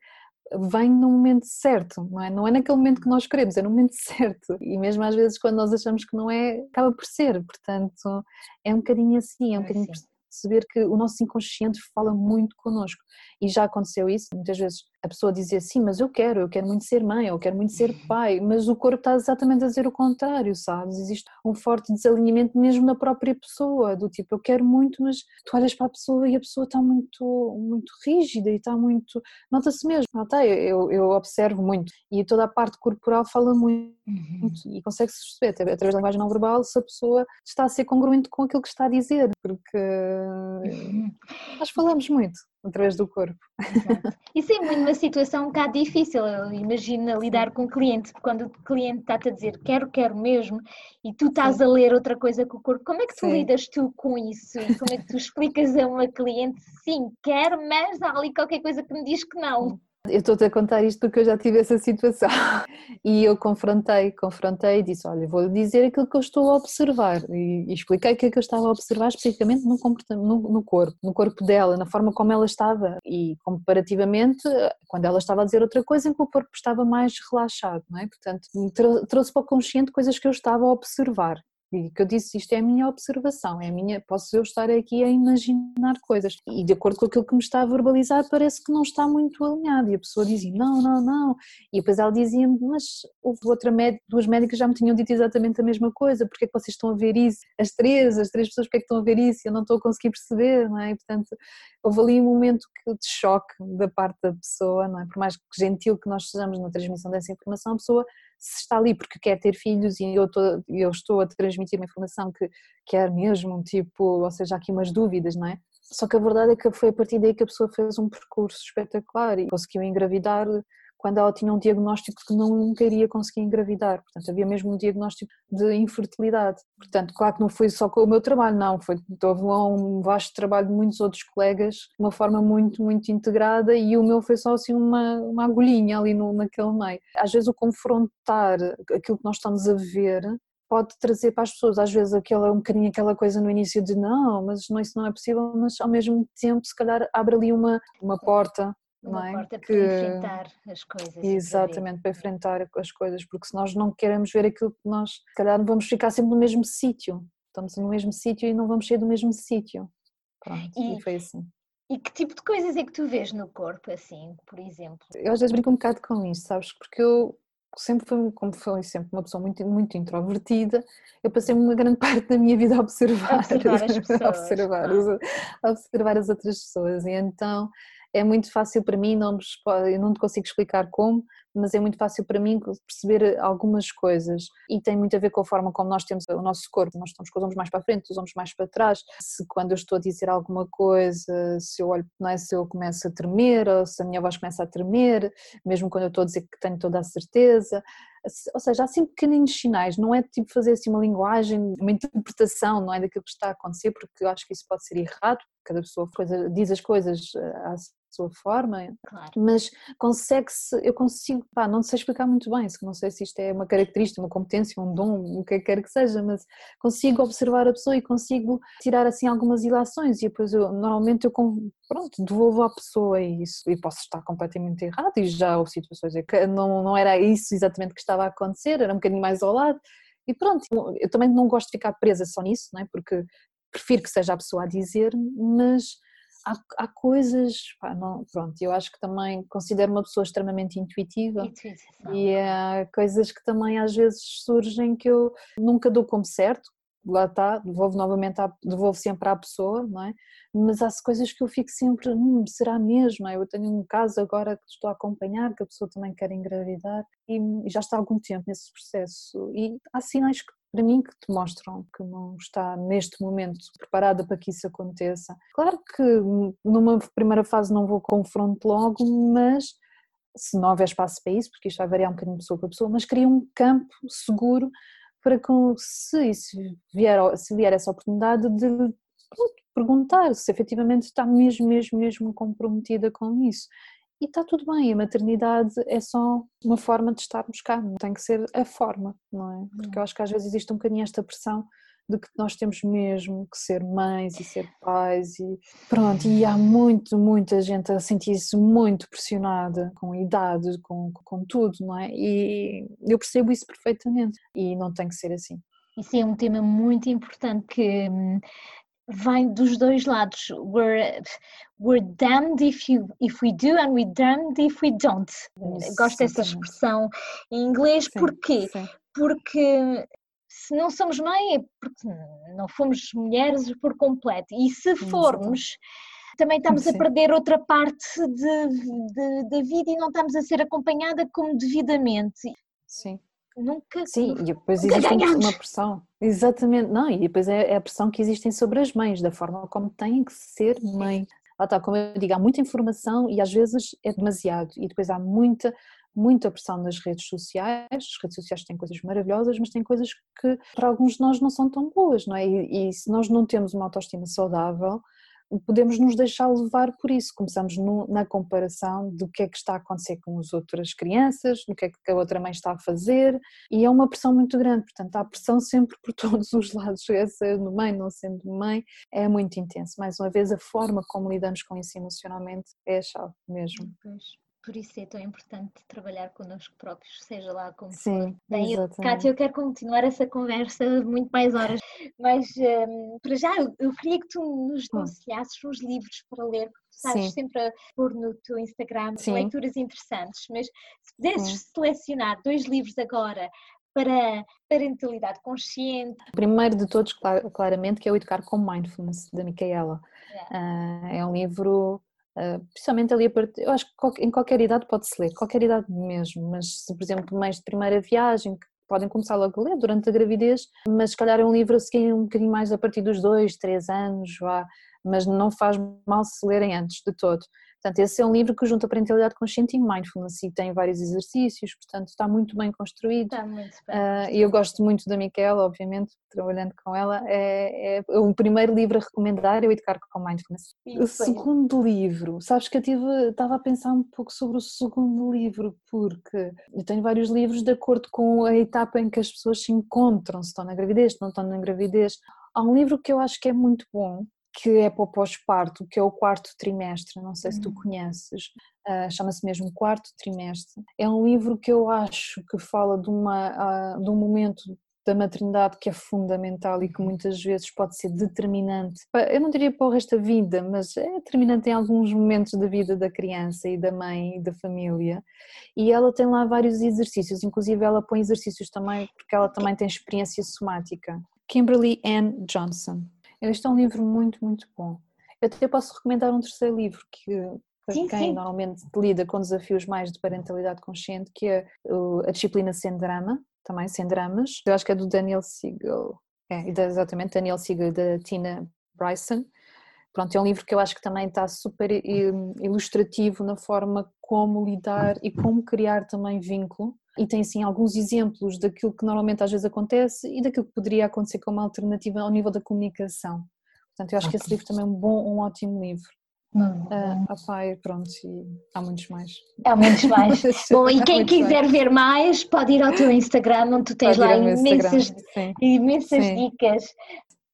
Speaker 1: vem no momento certo, não é? Não é naquele momento que nós queremos, é no momento certo. E mesmo às vezes quando nós achamos que não é, acaba por ser. Portanto, é um bocadinho assim, é um é bocadinho assim. perceber que o nosso inconsciente fala muito connosco. E já aconteceu isso, muitas vezes a pessoa dizia sim, mas eu quero, eu quero muito ser mãe, eu quero muito ser uhum. pai, mas o corpo está exatamente a dizer o contrário, sabes? Existe um forte desalinhamento mesmo na própria pessoa, do tipo, eu quero muito, mas tu olhas para a pessoa e a pessoa está muito, muito rígida e está muito. Nota-se mesmo, nota, eu, eu observo muito e toda a parte corporal fala muito uhum. e consegue-se perceber, através da linguagem não verbal, se a pessoa está a ser congruente com aquilo que está a dizer, porque uhum. nós falamos muito através do corpo.
Speaker 2: Exato. Isso é uma situação um bocado difícil, imagina lidar com o cliente, quando o cliente está-te a dizer quero, quero mesmo, e tu estás Sim. a ler outra coisa com o corpo, como é que tu sim. lidas tu com isso? E como é que tu explicas a uma cliente, sim, quero, mas há ali qualquer coisa que me diz que não?
Speaker 1: Eu estou-te a contar isto porque eu já tive essa situação. E eu confrontei, confrontei e disse, olha, vou dizer aquilo que eu estou a observar. E, e expliquei o que é que eu estava a observar especificamente no, no, no, corpo, no corpo dela, na forma como ela estava. E comparativamente quando ela estava a dizer outra coisa em que o corpo estava mais relaxado, não é? Portanto, trouxe para o consciente coisas que eu estava a observar e que eu disse, isto é a minha observação, é a minha, posso eu estar aqui a imaginar coisas. E de acordo com aquilo que me está a verbalizar, parece que não está muito alinhado. E a pessoa dizia, não, não, não. E depois ela dizia-me, mas houve outra médica, duas médicas já me tinham dito exatamente a mesma coisa, porque é que vocês estão a ver isso? As três, as três pessoas, porque é que estão a ver isso? Eu não estou a conseguir perceber, não é? E, portanto, houve ali um momento de choque da parte da pessoa, não é? Por mais gentil que nós sejamos na transmissão dessa informação, a pessoa se está ali porque quer ter filhos e eu eu estou a transmitir uma informação que quer mesmo, tipo, ou seja, há aqui umas dúvidas, não é? Só que a verdade é que foi a partir daí que a pessoa fez um percurso espetacular e conseguiu engravidar quando ela tinha um diagnóstico que não nunca iria conseguir engravidar. Portanto, havia mesmo um diagnóstico de infertilidade. Portanto, claro que não foi só com o meu trabalho, não, foi houve um vasto trabalho de muitos outros colegas, de uma forma muito, muito integrada e o meu foi só assim uma, uma agulhinha ali no, naquele meio. Às vezes o confrontar aquilo que nós estamos a ver pode trazer para as pessoas, às vezes aquela, um bocadinho aquela coisa no início de não, mas não, isso não é possível, mas ao mesmo tempo se calhar abre ali uma, uma porta
Speaker 2: uma
Speaker 1: não é?
Speaker 2: porta
Speaker 1: que...
Speaker 2: para enfrentar as coisas.
Speaker 1: Exatamente, para enfrentar as coisas, porque se nós não queremos ver aquilo que nós, se calhar vamos ficar sempre no mesmo sítio, estamos no mesmo sítio e não vamos sair do mesmo sítio. Pronto, e, e foi assim.
Speaker 2: E que tipo de coisas é que tu vês no corpo, assim, por exemplo?
Speaker 1: Eu às vezes brinco um bocado com isto, sabes? Porque eu sempre fui, como fui sempre uma pessoa muito, muito introvertida, eu passei uma grande parte da minha vida a observar,
Speaker 2: observar as pessoas,
Speaker 1: observar, a observar as outras pessoas e então é muito fácil para mim, não, não te consigo explicar como, mas é muito fácil para mim perceber algumas coisas. E tem muito a ver com a forma como nós temos o nosso corpo, nós estamos com os ombros mais para frente, os ombros mais para trás, se quando eu estou a dizer alguma coisa, se eu olho, não é, se eu começo a tremer ou se a minha voz começa a tremer, mesmo quando eu estou a dizer que tenho toda a certeza, ou seja, há sempre pequeninos sinais, não é tipo fazer assim uma linguagem, uma interpretação, não é? Daquilo que está a acontecer, porque eu acho que isso pode ser errado, cada pessoa diz as coisas eh, sua forma,
Speaker 2: claro.
Speaker 1: mas consegue-se, eu consigo, pá, não sei explicar muito bem, não sei se isto é uma característica, uma competência, um dom, o que quer que seja, mas consigo observar a pessoa e consigo tirar assim algumas ilações e depois eu, normalmente eu pronto, devolvo à pessoa isso e posso estar completamente errado e já houve situações em que não, não era isso exatamente que estava a acontecer, era um bocadinho mais ao lado e pronto, eu também não gosto de ficar presa só nisso, não é? porque prefiro que seja a pessoa a dizer, mas há, há coisas, pá, não, pronto, eu acho que também considero uma pessoa extremamente intuitiva
Speaker 2: Intuição.
Speaker 1: e há coisas que também às vezes surgem que eu nunca dou como certo, lá está, devolvo novamente, à, devolvo sempre à pessoa, não é? Mas há coisas que eu fico sempre, hum, será mesmo? Eu tenho um caso agora que estou a acompanhar, que a pessoa também quer engravidar e já está há algum tempo nesse processo e há sinais que para mim que te mostram que não está neste momento preparada para que isso aconteça. Claro que numa primeira fase não vou confronto logo, mas se não houver espaço para isso, porque isto vai variar um bocadinho de pessoa para pessoa, mas cria um campo seguro para que se, se, vier, se vier essa oportunidade de perguntar se efetivamente está mesmo, mesmo, mesmo comprometida com isso. E está tudo bem, a maternidade é só uma forma de estarmos cá, não tem que ser a forma, não é? Porque eu acho que às vezes existe um bocadinho esta pressão de que nós temos mesmo que ser mães e ser pais e pronto, e há muito, muita gente a sentir-se muito pressionada com a idade, com, com tudo, não é? E eu percebo isso perfeitamente e não tem que ser assim.
Speaker 2: Isso é um tema muito importante que hum, vem dos dois lados. We're, we're damned if, you, if we do and we're damned if we don't. Isso, Gosto dessa expressão em inglês, sim, porquê? Sim. Porque se não somos mãe é porque não fomos mulheres por completo. E se formos, também estamos sim. a perder outra parte da vida e não estamos a ser acompanhada como devidamente.
Speaker 1: Sim
Speaker 2: nunca.
Speaker 1: Sim, e depois existe ganhamos. uma pressão. Exatamente, não, e depois é, é, a pressão que existem sobre as mães, da forma como têm que ser mãe. Lá está, como eu digo, há muita informação e às vezes é demasiado, e depois há muita, muita pressão nas redes sociais. As redes sociais têm coisas maravilhosas, mas têm coisas que para alguns de nós não são tão boas, não é? E, e se nós não temos uma autoestima saudável, podemos nos deixar levar por isso. Começamos no, na comparação do que é que está a acontecer com as outras crianças, do que é que a outra mãe está a fazer, e é uma pressão muito grande, portanto, há pressão sempre por todos os lados, sendo mãe, não sendo mãe, é muito intenso. Mais uma vez, a forma como lidamos com isso emocionalmente é a chave mesmo.
Speaker 2: Pois por isso é tão importante trabalhar connosco próprios, seja lá como
Speaker 1: Sim,
Speaker 2: for. Bem, eu, Kátia, eu quero continuar essa conversa muito mais horas, mas um, para já eu, eu, queria que tu nos aconselhasses uns livros para ler, porque tu estás Sim. sempre a pôr no teu Instagram Sim. leituras interessantes, mas se pudesses Sim. selecionar dois livros agora para parentalidade consciente?
Speaker 1: O primeiro de todos, claramente, que é o Educar com Mindfulness, da Micaela. É, é um livro Uh, principalmente ali a partir, eu acho que em qualquer idade pode-se ler, qualquer idade mesmo, mas se por exemplo mães de primeira viagem que podem começar logo a ler durante a gravidez, mas se calhar é um livro a seguir um bocadinho mais a partir dos dois, três anos, vá, mas não faz mal se lerem antes de todo. Portanto, esse é um livro que junta a parentalidade consciente e mindfulness e tem vários exercícios, portanto está muito bem construído.
Speaker 2: Está muito bem.
Speaker 1: Uh, e eu gosto muito da Miquela, obviamente, trabalhando com ela. É, é, o primeiro livro a recomendar é o Educar com Mindfulness. o segundo livro, sabes que eu tive, estava a pensar um pouco sobre o segundo livro, porque eu tenho vários livros de acordo com a etapa em que as pessoas se encontram, se estão na gravidez, se não estão na gravidez. Há um livro que eu acho que é muito bom, que é para o pós-parto, que é o quarto trimestre, não sei se tu uhum. conheces, uh, chama-se mesmo Quarto Trimestre. É um livro que eu acho que fala de, uma, uh, de um momento da maternidade que é fundamental e que muitas vezes pode ser determinante, eu não diria para o resto da vida, mas é determinante em alguns momentos da vida da criança e da mãe e da família. E ela tem lá vários exercícios, inclusive ela põe exercícios também, porque ela também tem experiência somática. Kimberly Ann Johnson. Este é um livro muito, muito bom. Eu até posso recomendar um terceiro livro que para sim, quem sim. normalmente lida com desafios mais de parentalidade consciente, que é a disciplina sem drama, também sem dramas. Eu acho que é do Daniel Siegel, é, exatamente, Daniel Siegel da Tina Bryson. Pronto, é um livro que eu acho que também está super ilustrativo na forma como lidar e como criar também vínculo e tem assim alguns exemplos daquilo que normalmente às vezes acontece e daquilo que poderia acontecer como alternativa ao nível da comunicação. Portanto, eu acho que esse livro também é um bom, um ótimo livro. Hum. Uh, opa, pronto, e há muitos mais.
Speaker 2: Há muitos mais. Bom, e quem quiser mais. ver mais, pode ir ao teu Instagram, onde tu tens lá imensas, imensas Sim. dicas.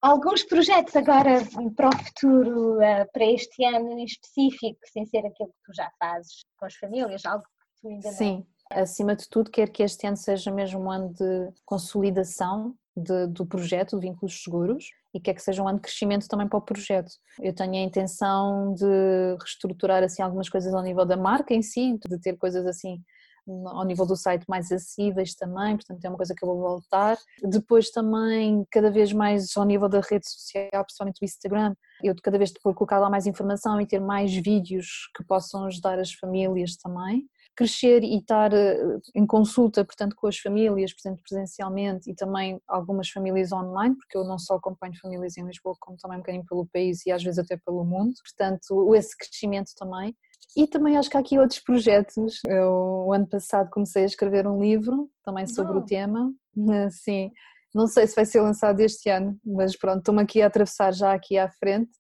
Speaker 2: Alguns projetos agora para o futuro, uh, para este ano em específico, sem ser aquilo que tu já fazes com as famílias, algo que tu ainda
Speaker 1: Sim.
Speaker 2: não
Speaker 1: acima de tudo, quero que este ano seja mesmo um ano de consolidação de, do projeto de Vínculos Seguros e quer que seja um ano de crescimento também para o projeto. Eu tenho a intenção de reestruturar assim algumas coisas ao nível da marca em si, de ter coisas assim ao nível do site mais acessíveis também, portanto é uma coisa que eu vou voltar. Depois também, cada vez mais ao nível da rede social, principalmente o Instagram, eu cada vez vou colocar lá mais informação e ter mais vídeos que possam ajudar as famílias também crescer e estar eh, em consulta, portanto, com as famílias, portanto, presencialmente e também algumas famílias online, porque eu não só acompanho famílias em Lisboa, como também um bocadinho pelo país e às vezes até pelo mundo, portanto, esse crescimento também. E também acho que há aqui outros projetos. Eu, o ano passado, comecei a escrever um livro também sobre o tema, sim. Não sei se vai ser lançado este ano, mas pronto, estou-me aqui a atravessar já aqui à frente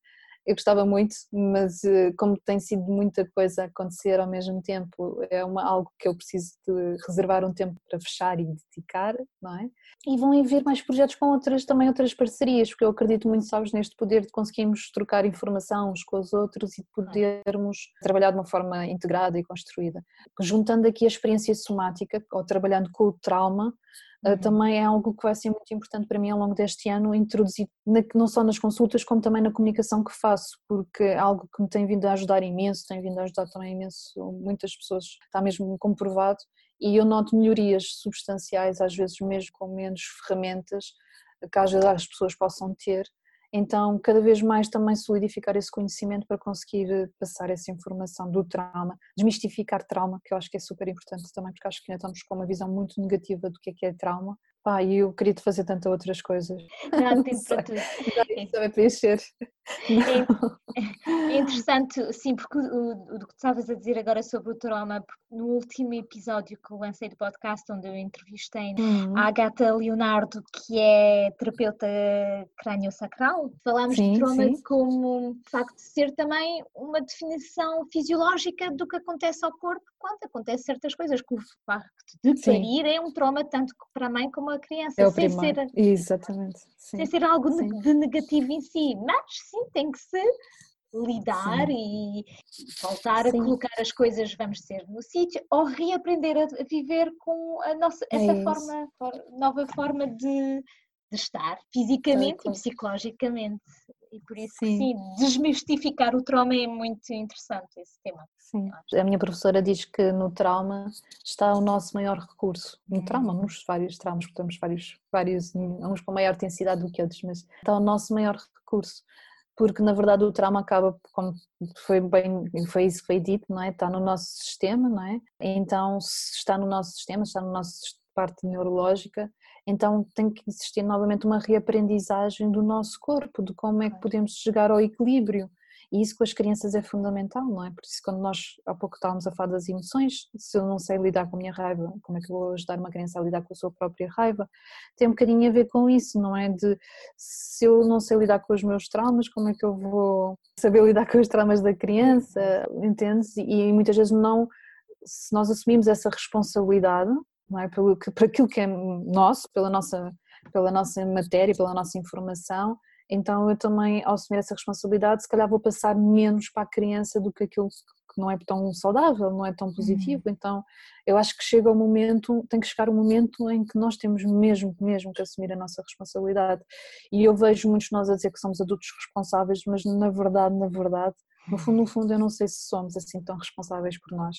Speaker 1: eu gostava muito, mas eh, como tem sido muita coisa a acontecer ao mesmo tempo, é uma, algo que eu preciso de reservar um tempo para fechar e dedicar, não é? E vão haver mais projetos com outras, também outras parcerias, porque eu acredito muito, sabes, neste poder de conseguirmos trocar informação uns com os outros e de podermos trabalhar de uma forma integrada e construída. Juntando aqui a experiência somática, ou trabalhando com o trauma, uhum. também é algo que vai ser muito importante para mim ao longo deste ano, introduzir não só nas consultas, como também na comunicação que faço, porque é algo que me tem vindo a ajudar imenso, tem vindo a ajudar também imenso muitas pessoas, está mesmo comprovado, e eu noto melhorias substanciais, às vezes mesmo com menos ferramentas que às vezes as pessoas possam ter, então, cada vez mais também solidificar esse conhecimento para conseguir eh, passar essa informação do trauma, desmistificar trauma, que eu acho que é super importante também, porque acho que ainda estamos com uma visão muito negativa do que é que é trauma. Pá, e eu queria fazer tantas outras coisas.
Speaker 2: Não, tempo para tudo.
Speaker 1: Não vai preencher.
Speaker 2: É, é, interessante, sim, porque o, o, que tu estavas a dizer agora sobre o trauma, no último episódio que eu lancei do podcast, onde eu entrevistei uhum. a Agatha Leonardo, que é terapeuta crânio-sacral, falámos sim, de trauma sim. como de facto de ser também uma definição fisiológica do que acontece ao corpo quando acontece certas coisas, que o facto de parir é um trauma tanto para a mãe como a criança,
Speaker 1: é sem, ser,
Speaker 2: Exatamente. sem ser algo de negativo em si, mas sim tem que se lidar e, voltar Sim. a colocar as coisas, vamos dizer, no sítio, ou reaprender a, viver com a nossa, é essa é forma, nova forma de, de estar, fisicamente é, e psicologicamente. E por isso sim. sim, desmistificar o trauma é muito interessante esse tema.
Speaker 1: Sim. A minha professora diz que no trauma está o nosso maior recurso. No hum. trauma, nos vários traumas, porque temos vários, vários, uns com maior intensidade do que outros, mas está o nosso maior recurso porque na verdade o trauma acaba, como foi bem, foi isso que foi dito, não é? Está no nosso sistema, não é? Então, se está no nosso sistema, está no nosso parte neurológica, então tem que existir novamente uma reaprendizagem do nosso corpo, de como é que podemos chegar ao equilíbrio. E isso com as crianças é fundamental, não é? Por isso, quando nós há pouco estávamos a falar das emoções, se eu não sei lidar com a minha raiva, como é que eu vou ajudar uma criança a lidar com a sua própria raiva? Tem um bocadinho a ver com isso, não é? De se eu não sei lidar com os meus traumas, como é que eu vou saber lidar com os traumas da criança? Entendes? E muitas vezes não, se nós assumimos essa responsabilidade, não é? Pelo, por aquilo que é nosso, pela nossa, pela nossa matéria, pela nossa informação, então eu também, ao assumir essa responsabilidade, se calhar vou passar menos para a criança do que aquilo que não é tão saudável, não é tão positivo. Uhum. Então eu acho que chega o momento, tem que chegar o momento em que nós temos mesmo, mesmo que assumir a nossa responsabilidade. E eu vejo muitos de nós a dizer que somos adultos responsáveis, mas na verdade, na verdade, no fundo, no fundo, eu não sei se somos assim tão responsáveis por nós,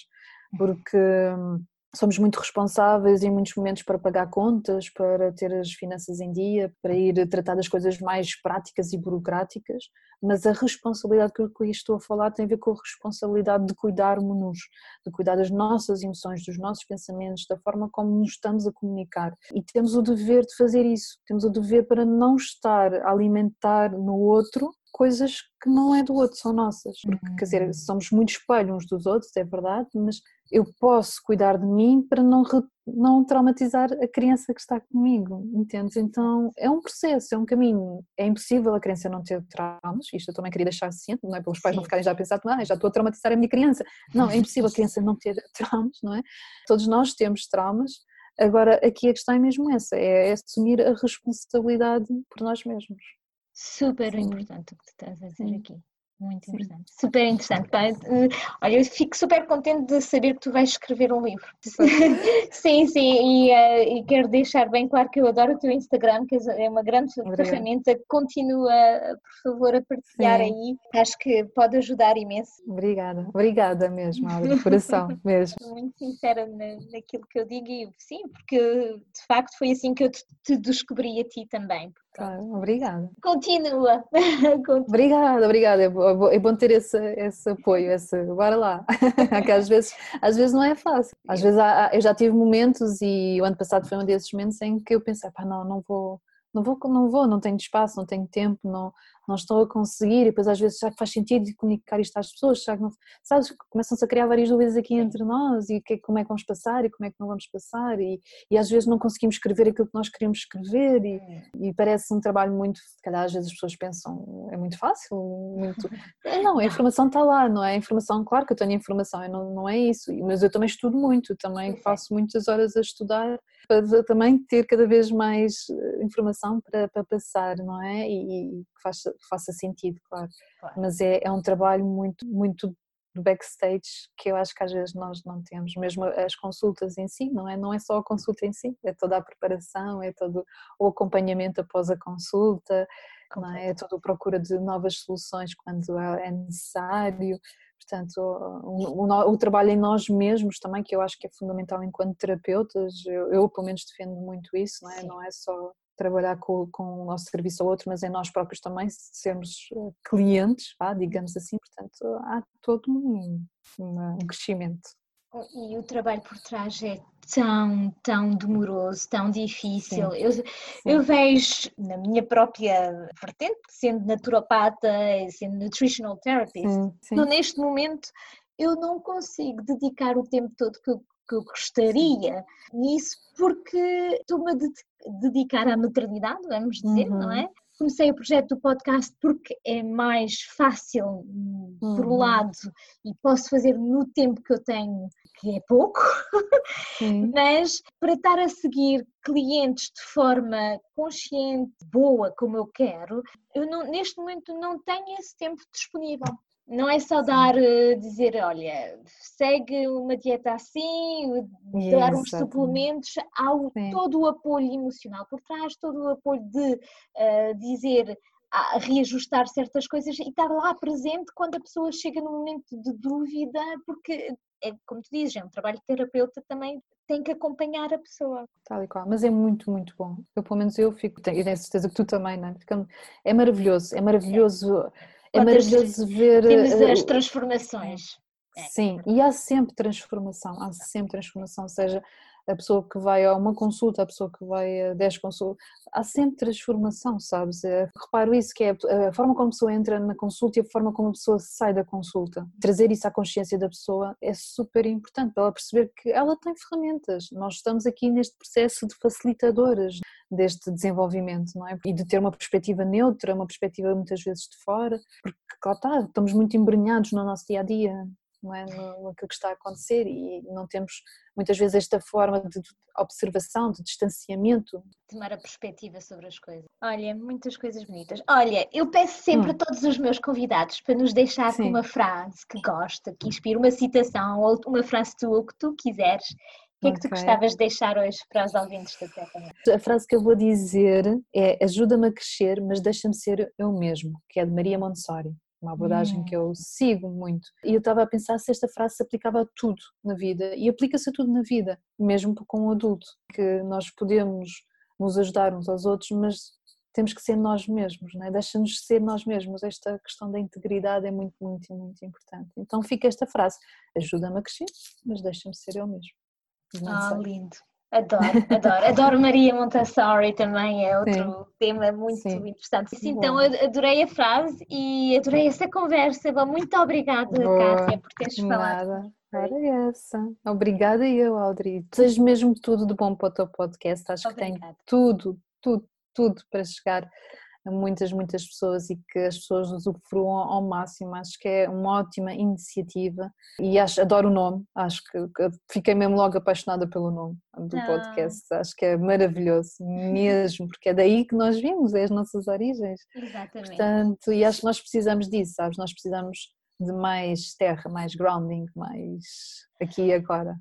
Speaker 1: porque hum, somos muito responsáveis em muitos momentos para pagar contas, para ter as finanças em dia, para ir tratar das coisas mais práticas e burocráticas, mas a responsabilidade que eu estou a falar tem a ver com a responsabilidade de cuidarmos-nos, de cuidar das nossas emoções, dos nossos pensamentos, da forma como nos estamos a comunicar. E temos o dever de fazer isso, temos o dever para não estar a alimentar no outro coisas que não é do outro, são nossas. Porque, quer dizer, uhum. somos muito espelho uns dos outros, é verdade, mas eu posso cuidar de mim para não, não traumatizar a criança que está comigo, entendes? Então é um processo, é um caminho. É impossível a criança não ter traumas, isto eu também queria deixar ciente, não é para os pais Sim. não ficarem já a pensar, ah, já estou a traumatizar a minha criança. Não, é impossível a criança não ter traumas, não é? Todos nós temos traumas, agora aqui a questão é mesmo essa, é assumir a responsabilidade por nós mesmos.
Speaker 2: Super Sim. importante o que tu estás a dizer Sim. aqui. Muito interessante, super interessante. Eh, olha, eu fico super contente de saber que tu vais escrever um livro. sim, sim, e, uh, e, quero deixar bem claro que eu adoro o teu Instagram, que é uma grande ferramenta. Continua, por favor, a partilhar sim. aí. Acho que pode ajudar imenso.
Speaker 1: Obrigada, obrigada mesmo, de coração mesmo.
Speaker 2: Muito sincera na, naquilo que eu digo e sim, porque de facto foi assim que eu te, te descobri a ti também.
Speaker 1: Claro, obrigada.
Speaker 2: Continua.
Speaker 1: Obrigada, obrigada. É bom, é bom ter esse, esse apoio, esse bora lá. que às vezes, às vezes não é fácil. Às vezes há, eu já tive momentos e o ano passado foi um desses momentos em que eu pensei, pá, não, não vou, não vou, não vou, não tenho espaço, não tenho tempo, não, não estou a conseguir, e depois às vezes já faz sentido comunicar isto às pessoas, já não, sabes, começam-se a criar várias dúvidas aqui entre nós, e que, como é que vamos passar, e como é que não vamos passar, e, e às vezes não conseguimos escrever aquilo que nós queremos escrever, e, e parece um trabalho muito, se calhar às vezes as pessoas pensam, é muito fácil, muito... Não, a informação está lá, não é? A informação, claro que eu tenho informação, não, não é isso, mas eu também estudo muito, também faço muitas horas a estudar, para também ter cada vez mais eh, informação para, para passar, não é? E faça, faça sentido, claro. claro. Mas é, é um trabalho muito, muito do backstage que eu acho que às vezes nós não temos, mesmo as consultas em si, não é? Não é só a consulta em si, é toda a preparação, é todo o acompanhamento após a consulta, não é? é toda a procura de novas soluções quando é, necessário. Portanto, o, o, o, trabalho em nós mesmos também, que eu acho que é fundamental enquanto terapeutas, eu, eu pelo menos defendo muito isso, não é? Não é só trabalhar com, com, o nosso serviço ao outro, mas em nós próprios também sermos eh, clientes, ah, digamos assim, portanto há todo um, um crescimento.
Speaker 2: E o trabalho por trás é tão, tão demoroso, tão difícil. Sim, eu, sim. eu vejo na minha própria vertente, sendo naturopata, sendo nutritional therapist, sim, sim. neste momento eu não consigo dedicar o tempo todo que eu, que eu gostaria nisso porque estou-me a dedicar à maternidade, vamos dizer, uhum. não é? Comecei o projeto do podcast porque é mais fácil uhum. por um uhum. lado e posso fazer no tempo que eu tenho, que é pouco, mas para estar a seguir clientes de forma consciente, boa, como eu quero, eu não, neste momento não tenho esse tempo disponível. Não é só dar, eh, dizer, olha, segue uma dieta assim, dar uns suplementos, há o, todo o apoio emocional por trás, todo o apoio de uh, dizer,
Speaker 3: a reajustar certas coisas e estar lá presente quando a pessoa chega no momento de dúvida, porque é como tu dizes, é um trabalho de terapeuta também tem que acompanhar a pessoa.
Speaker 1: Tal e qual, mas é muito, muito bom. Eu, pelo menos eu fico, e tenho certeza que tu também, não é? É maravilhoso, é maravilhoso, é maravilhoso ver.
Speaker 3: Temos eh, as transformações.
Speaker 1: É. Sim, e há sempre transformação, há sempre transformação, seja a pessoa que vai a uma consulta, a pessoa que vai a 10 consultas, há sempre transformação, sabes? Eu reparo isso, que é a forma como a pessoa entra na consulta e a forma como a pessoa sai da consulta. Trazer isso à consciência da pessoa é super importante para ela perceber que ela tem ferramentas. Nós estamos aqui neste processo de facilitadoras deste desenvolvimento, não é? E de ter uma perspectiva neutra, uma perspectiva muitas vezes de fora, porque, claro está, estamos muito embrenhados no nosso dia a dia, não é? no, que está a acontecer e não temos muitas vezes esta forma de observação, de distanciamento.
Speaker 3: Tomar a perspectiva sobre as coisas. Olha, muitas coisas bonitas. Olha, eu peço sempre hum. a todos os meus convidados para nos deixar com uma frase que gosta, que inspira, uma citação ou uma frase tua, o que tu quiseres. O que é que tu gostavas de deixar hoje para os ouvintes da Terra?
Speaker 1: A frase que eu vou dizer é ajuda-me a crescer, mas deixa-me ser eu mesmo, que é de Maria Montessori uma abordagem que eu sigo muito. E eu estava a pensar se esta frase se aplicava a tudo na vida, e aplica-se a tudo na vida, mesmo com um adulto, que nós podemos nos ajudar uns aos outros, mas temos que ser nós mesmos, não é? deixa-nos ser nós mesmos. Esta questão da integridade é muito, muito, muito importante. Então fica esta frase: ajuda-me a crescer, mas deixa-me ser eu mesmo.
Speaker 3: Ah, lindo. Adoro, adoro. Adoro Maria Montessori também, é outro Sim. tema muito Sim. interessante. Sim, então adorei a frase e adorei essa conversa. Muito obrigada, Boa. Kátia, por teres falado.
Speaker 1: Nada. Era essa. Obrigada eu, Audrey. Desejo mesmo tudo de bom para o teu podcast. Acho Obrigada. que tem tudo, tudo, tudo para chegar a muitas, muitas pessoas e que as pessoas usufruam ao máximo. Acho que é uma ótima iniciativa e acho, adoro o nome, acho que, que fiquei mesmo logo apaixonada pelo nome do ah. podcast. Acho que é maravilhoso mesmo, porque é daí que nós vimos, é as nossas origens.
Speaker 3: Exatamente.
Speaker 1: Portanto, e acho que nós precisamos disso, sabes? Nós precisamos de mais terra, mais grounding, mais aqui e agora.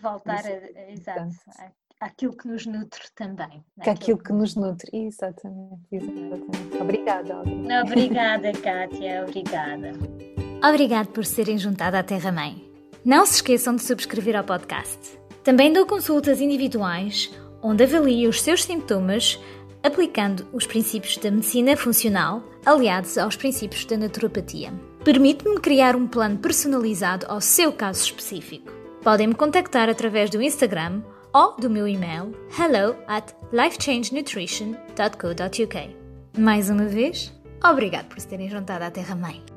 Speaker 3: Voltar a, exato, aquilo que nos nutre também.
Speaker 1: Que aquilo que nos nutre, exatamente, exatamente. Obrigada, Audrey.
Speaker 3: Obrigada, Kátia, obrigada.
Speaker 2: Obrigado por serem juntado à Terra Mãe. Não se esqueçam de subscrever ao podcast. Também dou consultas individuais, onde avalio os seus sintomas, aplicando os princípios da medicina funcional aliados aos princípios da naturopatia. Permite-me criar um plano personalizado ao seu caso específico. Podem me contactar através do Instagram ou do meu e-mail hello at lifechangenutrition.co.uk. Mais uma vez, obrigado por se terem juntado à Terra Mãe.